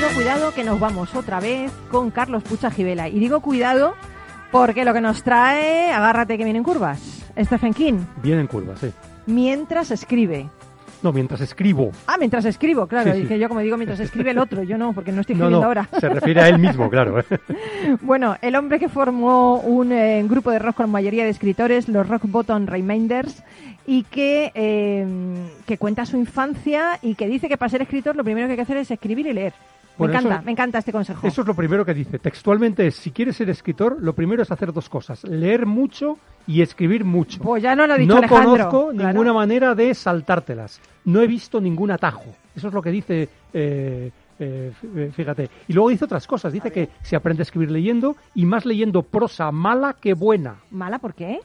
Cuidado, cuidado, que nos vamos otra vez con Carlos Pucha Gibela. Y digo cuidado porque lo que nos trae, agárrate que vienen curvas, Stephen King, Bien en curva, sí. mientras escribe. No, mientras escribo. Ah, mientras escribo, claro. Sí, sí. Dije yo, como digo, mientras escribe el otro. Yo no, porque no estoy No, escribiendo no, ahora. se refiere a él mismo, claro. (laughs) (laughs) Bueno, el hombre que formó un eh, grupo de rock con mayoría de escritores, los Rock Bottom Reminders, y que, eh, que cuenta su infancia y que dice que para ser escritor lo primero que hay que hacer es escribir y leer. Bueno, me encanta, eso- me encanta este consejo. Eso es lo primero que dice. Textualmente es, si quieres ser escritor, lo primero es hacer dos cosas. Leer mucho y escribir mucho. Pues ya no lo ha dicho no Alejandro. conozco Claro. ninguna manera de saltártelas. No he visto ningún atajo. Eso es lo que dice, eh, eh, fí- fíjate. Y luego dice otras cosas. Dice que se aprende a escribir leyendo y más leyendo prosa mala que buena. ¿Mala por qué?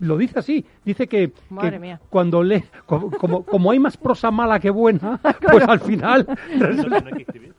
Lo dice así. Dice que, Madre que mía. cuando lee, como, como, como hay más prosa mala que buena, (laughs) pues al final Es lo que no hay que escribir.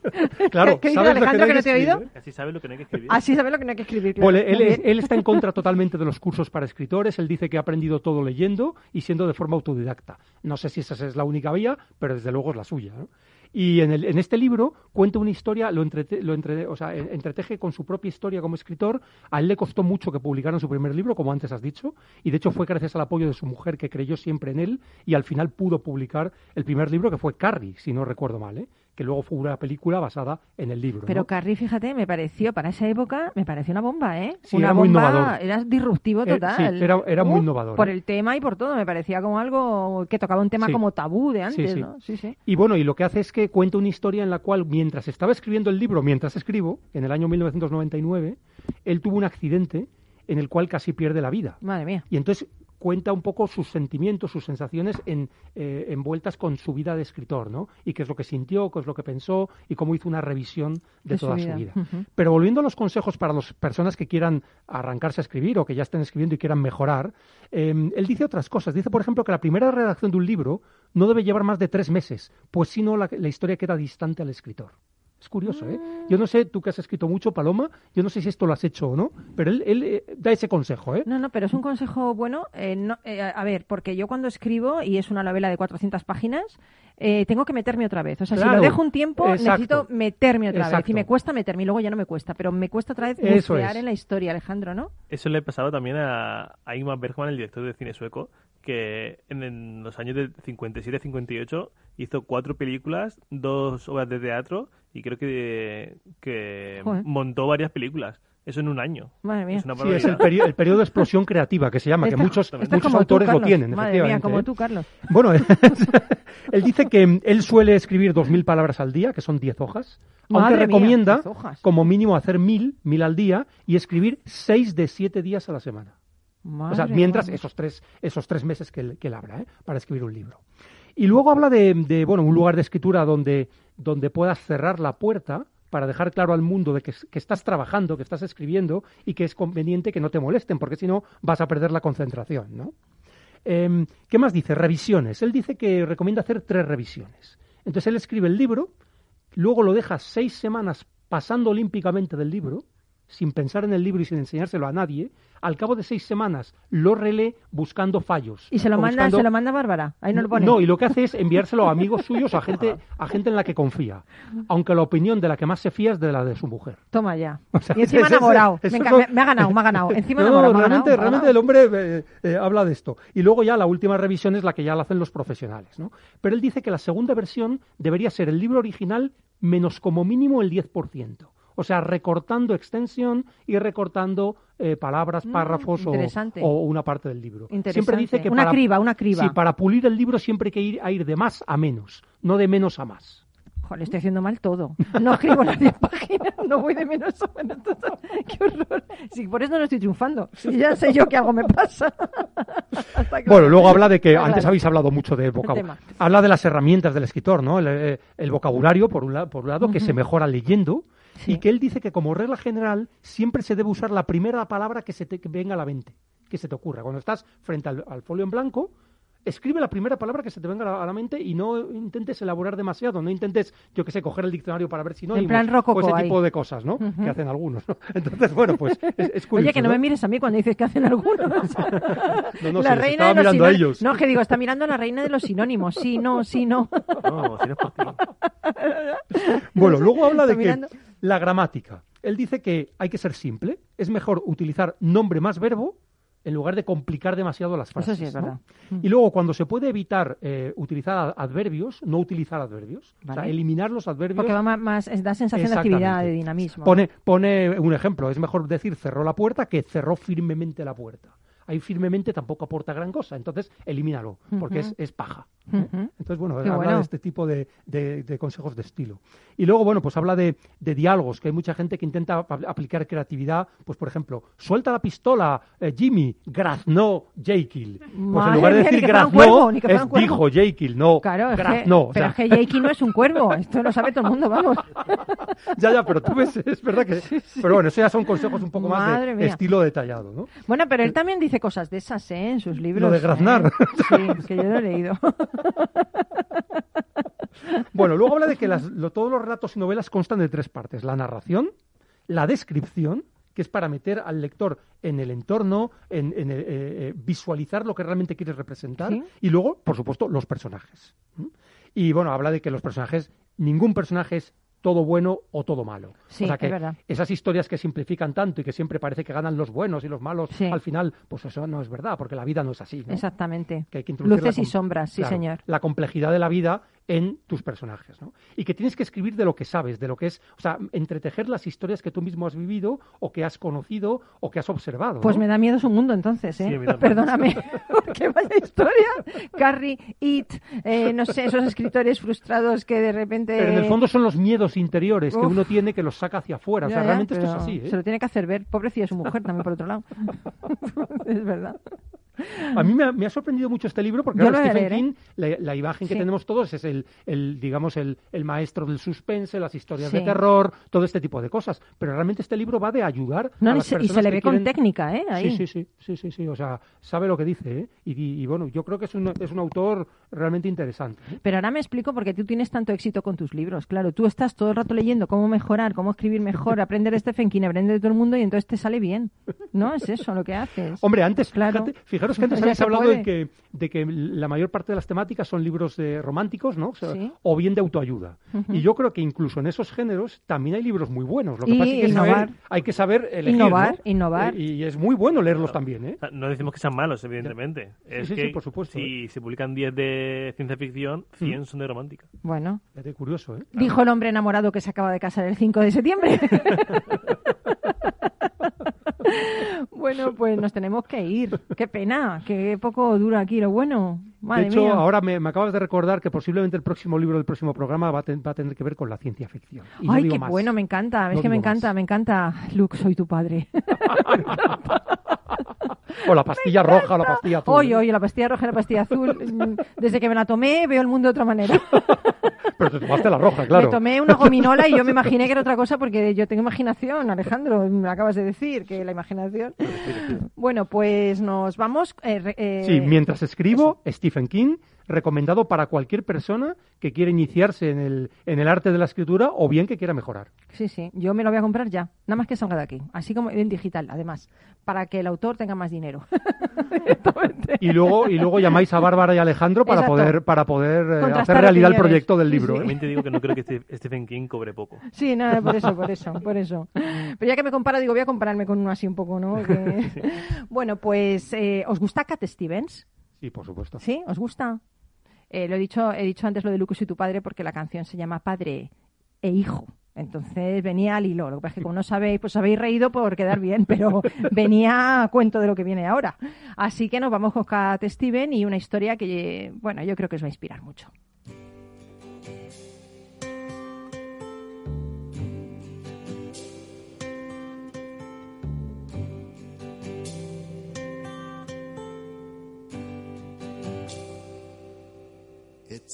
Claro, ¿Qué ¿sabes lo que Alejandro no hay que no te he escribir, oído? Así sabes lo que no hay que escribir. Así sabe lo que no hay que escribir. claro. Bueno, él, es- él está en contra (laughs) totalmente de los cursos para escritores. Él dice que ha aprendido todo leyendo y siendo de forma autodidacta. No sé si esa es la única vía, pero desde luego es la suya. ¿no? Y en, el- en este libro cuenta una historia, lo, entrete- lo entre- o sea, en- entreteje con su propia historia como escritor. A él le costó mucho que publicaran su primer libro, como antes has dicho, y de hecho fue gracias al apoyo de su mujer que creyó siempre en él y al final pudo publicar el primer libro que fue Carrie, si no recuerdo mal, ¿eh? Que luego fue una película basada en el libro. Pero ¿no? Carrie, fíjate, me pareció, para esa época, me pareció una bomba, ¿eh? Sí, una era muy bomba, innovador. Era disruptivo Eh, total. sí, era- era muy innovador, Por ¿eh? el tema y por todo, me parecía como algo que tocaba un tema Sí. como tabú de antes. ¿no? Sí, sí. Y bueno, y lo que hace es que cuenta una historia en la cual, mientras estaba escribiendo el libro, mientras escribo, en el año 1999, él tuvo un accidente en el cual casi pierde la vida. Madre mía. Y entonces cuenta un poco sus sentimientos, sus sensaciones en, eh, envueltas con su vida de escritor, ¿no? Y qué es lo que sintió, qué es lo que pensó y cómo hizo una revisión de, De su toda vida. su vida. Pero volviendo a los consejos para las personas que quieran arrancarse a escribir o que ya estén escribiendo y quieran mejorar, eh, él dice otras cosas. Dice, por ejemplo, que la primera redacción de un libro no debe llevar más de tres meses, pues si no la, la historia queda distante al escritor. Es curioso, ¿eh? Yo no sé, tú que has escrito mucho, Paloma, yo no sé si esto lo has hecho o no, pero él, él, eh, da ese consejo, ¿eh? No, no, pero es un consejo bueno. eh, no- eh, a ver, porque yo cuando escribo, y es una novela de 400 páginas, eh, tengo que meterme otra vez. O sea, si lo dejo un tiempo, exacto. necesito meterme otra vez. Y me cuesta meterme, y luego ya no me cuesta. Pero me cuesta otra vez es. en la historia, Alejandro, ¿no? Eso le pasaba también a, a Ingmar Bergman, el director de cine sueco, que en, en los años de 57-58 hizo cuatro películas, dos obras de teatro y creo que, que Joder. montó varias películas. Eso en un año. Madre mía. Es una Sí, es el, perio- el periodo de explosión creativa que se llama, que muchos, tú, autores lo Carlos. tienen, Madre mía, efectivamente. como ¿eh? tú, Carlos. Bueno, (laughs) él dice que él suele escribir 2.000 palabras al día, que son 10 hojas, aunque Madre mía, recomienda 10 hojas. como mínimo hacer 1.000, 1.000 al día y escribir 6 de 7 días a la semana. o sea, mientras esos tres, esos tres meses que él, que él habla, ¿eh? para escribir un libro. Y luego habla de, bueno, un lugar de escritura donde, donde puedas cerrar la puerta para dejar claro al mundo de que, que estás trabajando, que estás escribiendo y que es conveniente que no te molesten, porque si no vas a perder la concentración, ¿no? Em, ¿Qué más dice? Revisiones. Él dice que recomienda hacer tres revisiones. Entonces él escribe el libro, luego lo deja seis semanas pasando olímpicamente del libro, sin pensar en el libro y sin enseñárselo a nadie. Al cabo de seis semanas lo relee buscando fallos. Y se lo manda, buscando- se lo manda Bárbara. Ahí no lo pone. no, y lo que hace es enviárselo a amigos suyos, a gente, (laughs) a gente en la que confía. Aunque la opinión de la que más se fía es de la de su mujer. Toma ya. (laughs) O sea, y encima ese- enamorado. es lo- me- ha ganado, me ha ganado. (laughs) Encima No, enamorado. no, me ha ganado, realmente, el hombre eh, eh, habla de esto. Y luego ya la última revisión es la que ya la hacen los profesionales. ¿no? Pero él dice que la segunda versión debería ser el libro original menos como mínimo el 10%. O sea, recortando extensión y recortando eh, palabras, Mm, párrafos o, una parte del libro. Siempre dice que Una para, criba, una criba. Sí, para pulir el libro siempre hay que ir a ir de más a menos, no de menos a más. Joder, estoy haciendo mal todo. No escribo las 10 páginas, no voy de menos a menos. Qué horror. Sí, por eso no estoy triunfando. Ya sé yo que algo me pasa. Bueno, luego habla de que antes habéis hablado mucho de vocabulario. Habla de las herramientas del escritor, ¿no? El, eh, el vocabulario, por un, la- por un lado, que se mejora leyendo, Sí. y que él dice que como regla general siempre se debe usar la primera palabra que se te que venga a la mente, que se te ocurra. Cuando estás frente al, al folio en blanco, escribe la primera palabra que se te venga a la, a la mente y no intentes elaborar demasiado, no intentes, yo que sé, coger el diccionario para ver sinónimos plan rococó o ese ahí. tipo de cosas, ¿no? Que hacen algunos, ¿no? (laughs) Entonces, bueno, pues es, es curioso. Oye, que no, me mires a mí cuando dices que hacen algunos. (laughs) (laughs) No, no, la les reina estaba de los mirando a ellos. No, que digo, está mirando a la reina de los sinónimos. Sí, no, sí, no. No, si no es por ti. Bueno, luego habla de que mirando. La gramática. Él dice que hay que ser simple, es mejor utilizar nombre más verbo en lugar de complicar demasiado las frases. sí es ¿no? verdad. Y luego, cuando se puede evitar eh, utilizar ad- adverbios, no utilizar adverbios. O sea, eliminar los adverbios. Porque va más, da sensación de actividad, de dinamismo. Pone, pone un ejemplo, es mejor decir cerró la puerta que cerró firmemente la puerta. Ahí firmemente tampoco aporta gran cosa, entonces elimínalo, porque Ujú. es, es paja. ¿eh? Ujú. Entonces, bueno, Qué habla bueno. de este tipo de, de- de consejos de estilo. Y luego, bueno, pues habla de, de diálogos, que hay mucha gente que intenta ap- aplicar creatividad, pues por ejemplo, suelta la pistola, eh, Jimmy, graznó Jekyll. Pues en Madre lugar de decir graznó, es dijo Jekyll, no, Claro, graznó. pero es que Jakey no es un cuervo, (laughs) esto lo sabe todo el mundo, vamos. ya, ya, pero tú ves, es verdad que... (laughs) Pero bueno, eso ya son consejos un poco más Madre de mía. estilo detallado, ¿no? Bueno, pero él también dice cosas de esas, ¿eh? En sus libros. Lo de graznar. ¿eh? Sí, que yo lo he leído. (laughs) Bueno, luego habla de que las- lo- todos los relatos y novelas constan de tres partes. La narración, la descripción, que es para meter al lector en el entorno, en, en, eh, eh, visualizar lo que realmente quieres representar, Sí. y luego, por supuesto, los personajes. Y bueno, habla de que los personajes, ningún personaje es todo bueno o todo malo. Sí, o sea que es verdad. esas historias que simplifican tanto y que siempre parece que ganan los buenos y los malos, Sí. al final, pues eso no es verdad, porque la vida no es así. ¿no? Exactamente. que hay que introducir Luces y sombras, sí, claro, señor. La complejidad de la vida en tus personajes, ¿no? Y que tienes que escribir de lo que sabes, de lo que es, o sea, entretejer las historias que tú mismo has vivido o que has conocido o que has observado. Pues me da miedo su mundo entonces, ¿eh? Sí. (laughs) Perdóname, porque vaya historia. Carrie, It, eh, no sé, esos escritores frustrados que de repente... Pero en el fondo son los miedos interiores que uno tiene que los saca hacia afuera. O sea, ya, realmente esto es así. ¿eh? Se lo tiene que hacer ver. Pobrecilla su mujer también, por otro lado. (laughs) es verdad. A mí me ha, me ha sorprendido mucho este libro porque Yo claro, lo voy a Stephen leer, ¿eh? King, la, la imagen que tenemos todos es el, el digamos, el, el maestro del suspense, las historias de terror, todo este tipo de cosas. Pero realmente este libro va de ayudar No, a y las se, y personas se le que ve con técnica, ¿eh? Ahí. Sí, sí, sí, sí, sí, sí, o sea, sabe lo que dice, ¿eh? Y, y- y, bueno, yo creo que es un, es un autor realmente interesante. ¿eh? Pero ahora me explico porque tú tienes tanto éxito con tus libros. Claro, tú estás todo el rato leyendo cómo mejorar, cómo escribir mejor, (laughs) aprender de Stephen King, aprender de todo el mundo y entonces te sale bien. ¿No? Es eso lo que haces. (laughs) Hombre, antes, Claro. fíjate, fijaros que antes (laughs) se hablado puede. de que, de que la mayor parte de las temáticas son libros de románticos, ¿no? O, sea, Sí. o bien de autoayuda. Y yo creo que incluso en esos géneros también hay libros muy buenos. Lo que Y pasa es que hay que innovar. saber, hay que saber elegir, Innovar, ¿no? innovar. Eh, Y es muy bueno leerlos también, ¿eh? No decimos que sean malos, evidentemente. Es sí, sí, que por supuesto, ¿eh? si se publican 10 de ciencia ficción, 100 son de romántica. Bueno, Fíjate, curioso, ¿eh? dijo el hombre enamorado que se acaba de casar el 5 de septiembre. (laughs) bueno, pues nos tenemos que ir. Qué pena, qué poco dura aquí lo bueno. Madre de hecho, mía. ahora me, me acabas de recordar que posiblemente el próximo libro del próximo programa va a, ten- va a tener que ver con la ciencia ficción. Y no Ay, digo qué más. bueno, me encanta. Es No que me digo más. encanta, me encanta. Luke, soy tu padre. O la pastilla (laughs) roja o la pastilla azul. Oye, oye, la pastilla roja y la pastilla azul. Desde que me la tomé veo el mundo de otra manera. (laughs) Pero te tomaste la roja, claro. Me tomé una gominola y yo me imaginé que era otra cosa porque yo tengo imaginación, Alejandro. Me acabas de decir que la imaginación. Bueno, pues nos vamos. eh, eh, Sí, mientras escribo, Stephen King, recomendado para cualquier persona que quiera iniciarse en el, en el arte de la escritura o bien que quiera mejorar. Sí, sí, yo me lo voy a comprar ya, nada más que salga de aquí, así como en digital, además, para que el autor tenga más dinero. (laughs) Y luego, y luego llamáis a Bárbara y Alejandro para Exacto. poder, para poder eh, hacer realidad el proyecto del Sí, libro. sí. ¿eh? También te digo que no creo que Ste- Stephen King cobre poco. Sí, nada, por eso, por eso, por eso. (laughs) Pero ya que me comparo, digo, voy a compararme con uno así un poco, ¿no? (laughs) Que- Bueno, pues, eh, ¿os gusta Cat Stevens? Sí, por supuesto. ¿Sí? ¿Os gusta? Eh, lo he dicho, he dicho antes lo de Lucas y tu padre porque la canción se llama Padre e Hijo. Entonces venía al hilo. Lo que pasa es que como no sabéis, pues habéis reído por quedar bien, pero (laughs) venía a cuento de lo que viene ahora. Así que nos vamos con Cat Steven y una historia que, bueno, yo creo que os va a inspirar mucho.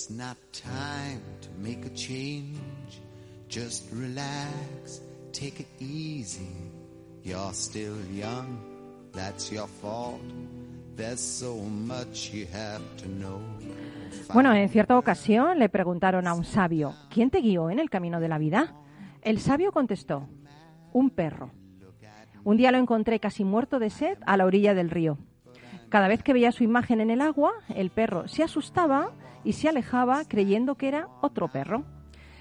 It's not time to make a change. Just relax, take it easy. You're still young, that's your fault. There's so much you have to know. Bueno, en cierta ocasión le preguntaron a un sabio, ¿quién te guió en el camino de la vida? El sabio contestó, un perro. Un día lo encontré casi muerto de sed a la orilla del río. Cada vez que veía su imagen en el agua, el perro se asustaba y se alejaba creyendo que era otro perro.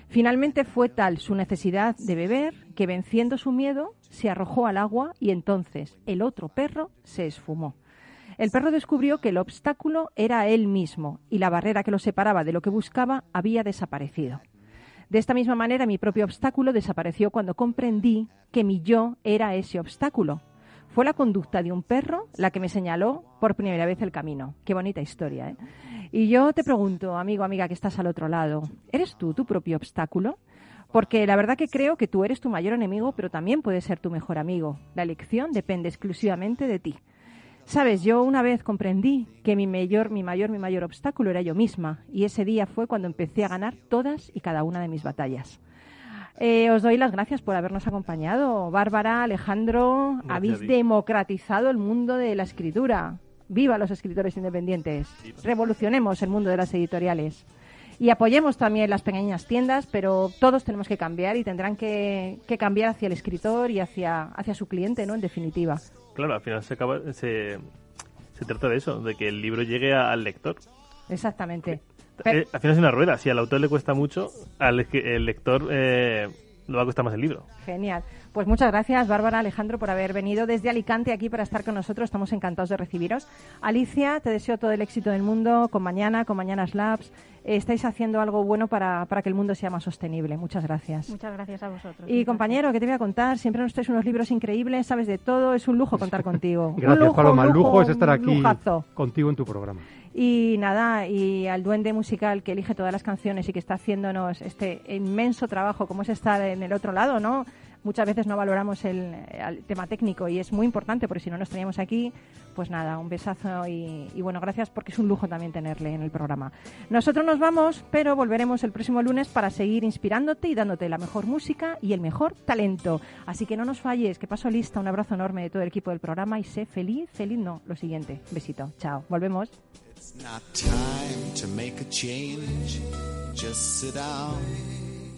Finalmente fue tal su necesidad de beber que venciendo su miedo se arrojó al agua y entonces el otro perro se esfumó. El perro descubrió que el obstáculo era él mismo y la barrera que lo separaba de lo que buscaba había desaparecido. De esta misma manera, mi propio obstáculo desapareció cuando comprendí que mi yo era ese obstáculo. Fue la conducta de un perro la que me señaló por primera vez el camino. Qué bonita historia, ¿eh? Y yo te pregunto, amigo, amiga, que estás al otro lado, ¿eres tú tu propio obstáculo? Porque la verdad que creo que tú eres tu mayor enemigo, pero también puedes ser tu mejor amigo. La elección depende exclusivamente de ti. Sabes, yo una vez comprendí que mi mayor, mi mayor, mi mayor obstáculo era yo misma, y ese día fue cuando empecé a ganar todas y cada una de mis batallas. Eh, os doy las gracias por habernos acompañado. Bárbara, Alejandro, Gracias habéis ti. democratizado el mundo de la escritura. ¡Viva los escritores independientes! Revolucionemos el mundo de las editoriales. Y apoyemos también las pequeñas tiendas, pero todos tenemos que cambiar y tendrán que, que cambiar hacia el escritor y hacia, hacia su cliente, ¿no? En definitiva. Claro, al final se, acaba, se, se trata de eso, de que el libro llegue a- al lector. Exactamente. Pe- Eh, al final es una rueda. Si al autor le cuesta mucho, al el lector eh, le va a costar más el libro. Genial. Pues muchas gracias, Bárbara, Alejandro, por haber venido desde Alicante aquí para estar con nosotros. Estamos encantados de recibiros. Alicia, te deseo todo el éxito del mundo con mañana, con Mañanas Labs. Eh, estáis haciendo algo bueno para, para que el mundo sea más sostenible. Muchas gracias. Muchas gracias a vosotros. Y compañero, ¿qué te voy a contar? Siempre nos traes unos libros increíbles, sabes de todo. Es un lujo contar (laughs) contigo. Un Gracias, lujo, Paloma. un El lujo es estar aquí lujazo. contigo en tu programa. Y nada, y al duende musical que elige todas las canciones y que está haciéndonos este inmenso trabajo, como es estar en el otro lado, ¿no? Muchas veces no valoramos el, el tema técnico y es muy importante porque si no nos teníamos aquí, pues nada, un besazo y, y bueno, gracias porque es un lujo también tenerle en el programa. Nosotros nos vamos, pero volveremos el próximo lunes para seguir inspirándote y dándote la mejor música y el mejor talento. Así que no nos falles, que paso lista, un abrazo enorme de todo el equipo del programa y sé feliz, feliz no, lo siguiente. Besito, chao, volvemos. It's not time to make a change. Just sit down,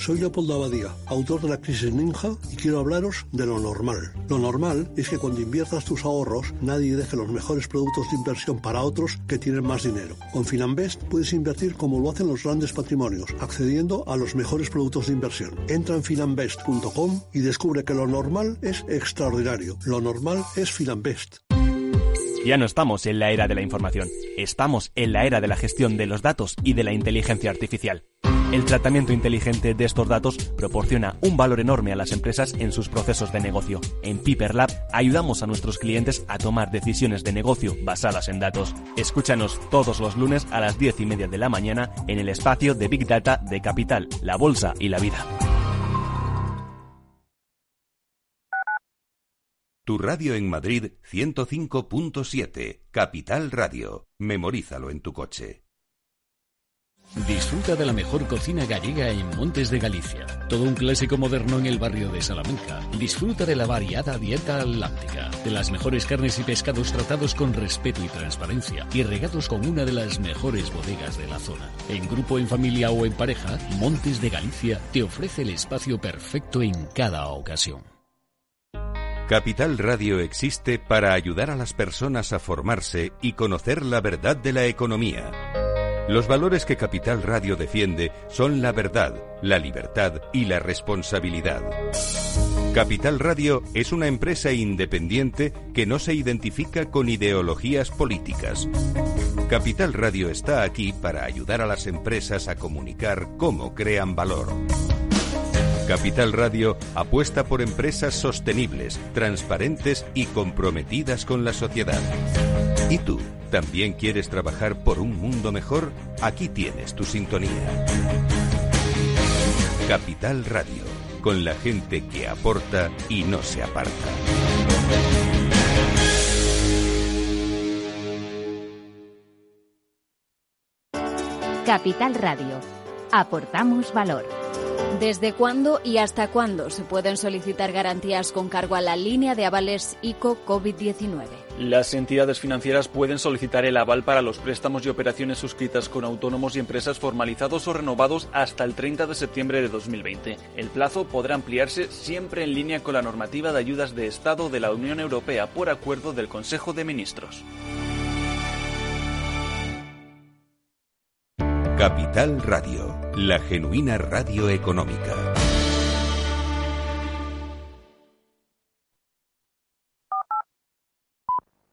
soy Leopoldo Abadía, autor de La Crisis Ninja y quiero hablaros de lo normal. Lo normal es que cuando inviertas tus ahorros nadie deje los mejores productos de inversión para otros que tienen más dinero. Con Finanbest puedes invertir como lo hacen los grandes patrimonios, accediendo a los mejores productos de inversión. Entra en finanbest.com y descubre que lo normal es extraordinario. Lo normal es Finanbest. Ya no estamos en la era de la información, estamos en la era de la gestión de los datos y de la inteligencia artificial. El tratamiento inteligente de estos datos proporciona un valor enorme a las empresas en sus procesos de negocio. En Piper Lab ayudamos a nuestros clientes a tomar decisiones de negocio basadas en datos. Escúchanos todos los lunes a las 10 y media de la mañana en el espacio de Big Data de Capital, la Bolsa y la Vida. Tu radio en Madrid 105.7, Capital Radio. Memorízalo en tu coche. Disfruta de la mejor cocina gallega en Montes de Galicia. Todo un clásico moderno en el barrio de Salamanca. Disfruta de la variada dieta atlántica, de las mejores carnes y pescados tratados con respeto y transparencia y regados con una de las mejores bodegas de la zona. En grupo, en familia o en pareja, Montes de Galicia te ofrece el espacio perfecto en cada ocasión. Capital Radio existe para ayudar a las personas a formarse y conocer la verdad de la economía. Los valores que Capital Radio defiende son la verdad, la libertad y la responsabilidad. Capital Radio es una empresa independiente que no se identifica con ideologías políticas. Capital Radio está aquí para ayudar a las empresas a comunicar cómo crean valor. Capital Radio apuesta por empresas sostenibles, transparentes y comprometidas con la sociedad. ¿Y tú? ¿También quieres trabajar por un mundo mejor? Aquí tienes tu sintonía. Capital Radio, con la gente que aporta y no se aparta. Capital Radio. Aportamos valor. ¿Desde cuándo y hasta cuándo se pueden solicitar garantías con cargo a la línea de avales ICO COVID-19? Las entidades financieras pueden solicitar el aval para los préstamos y operaciones suscritas con autónomos y empresas formalizados o renovados hasta el 30 de septiembre de 2020. El plazo podrá ampliarse siempre en línea con la normativa de ayudas de Estado de la Unión Europea por acuerdo del Consejo de Ministros. Capital Radio, la genuina radio económica.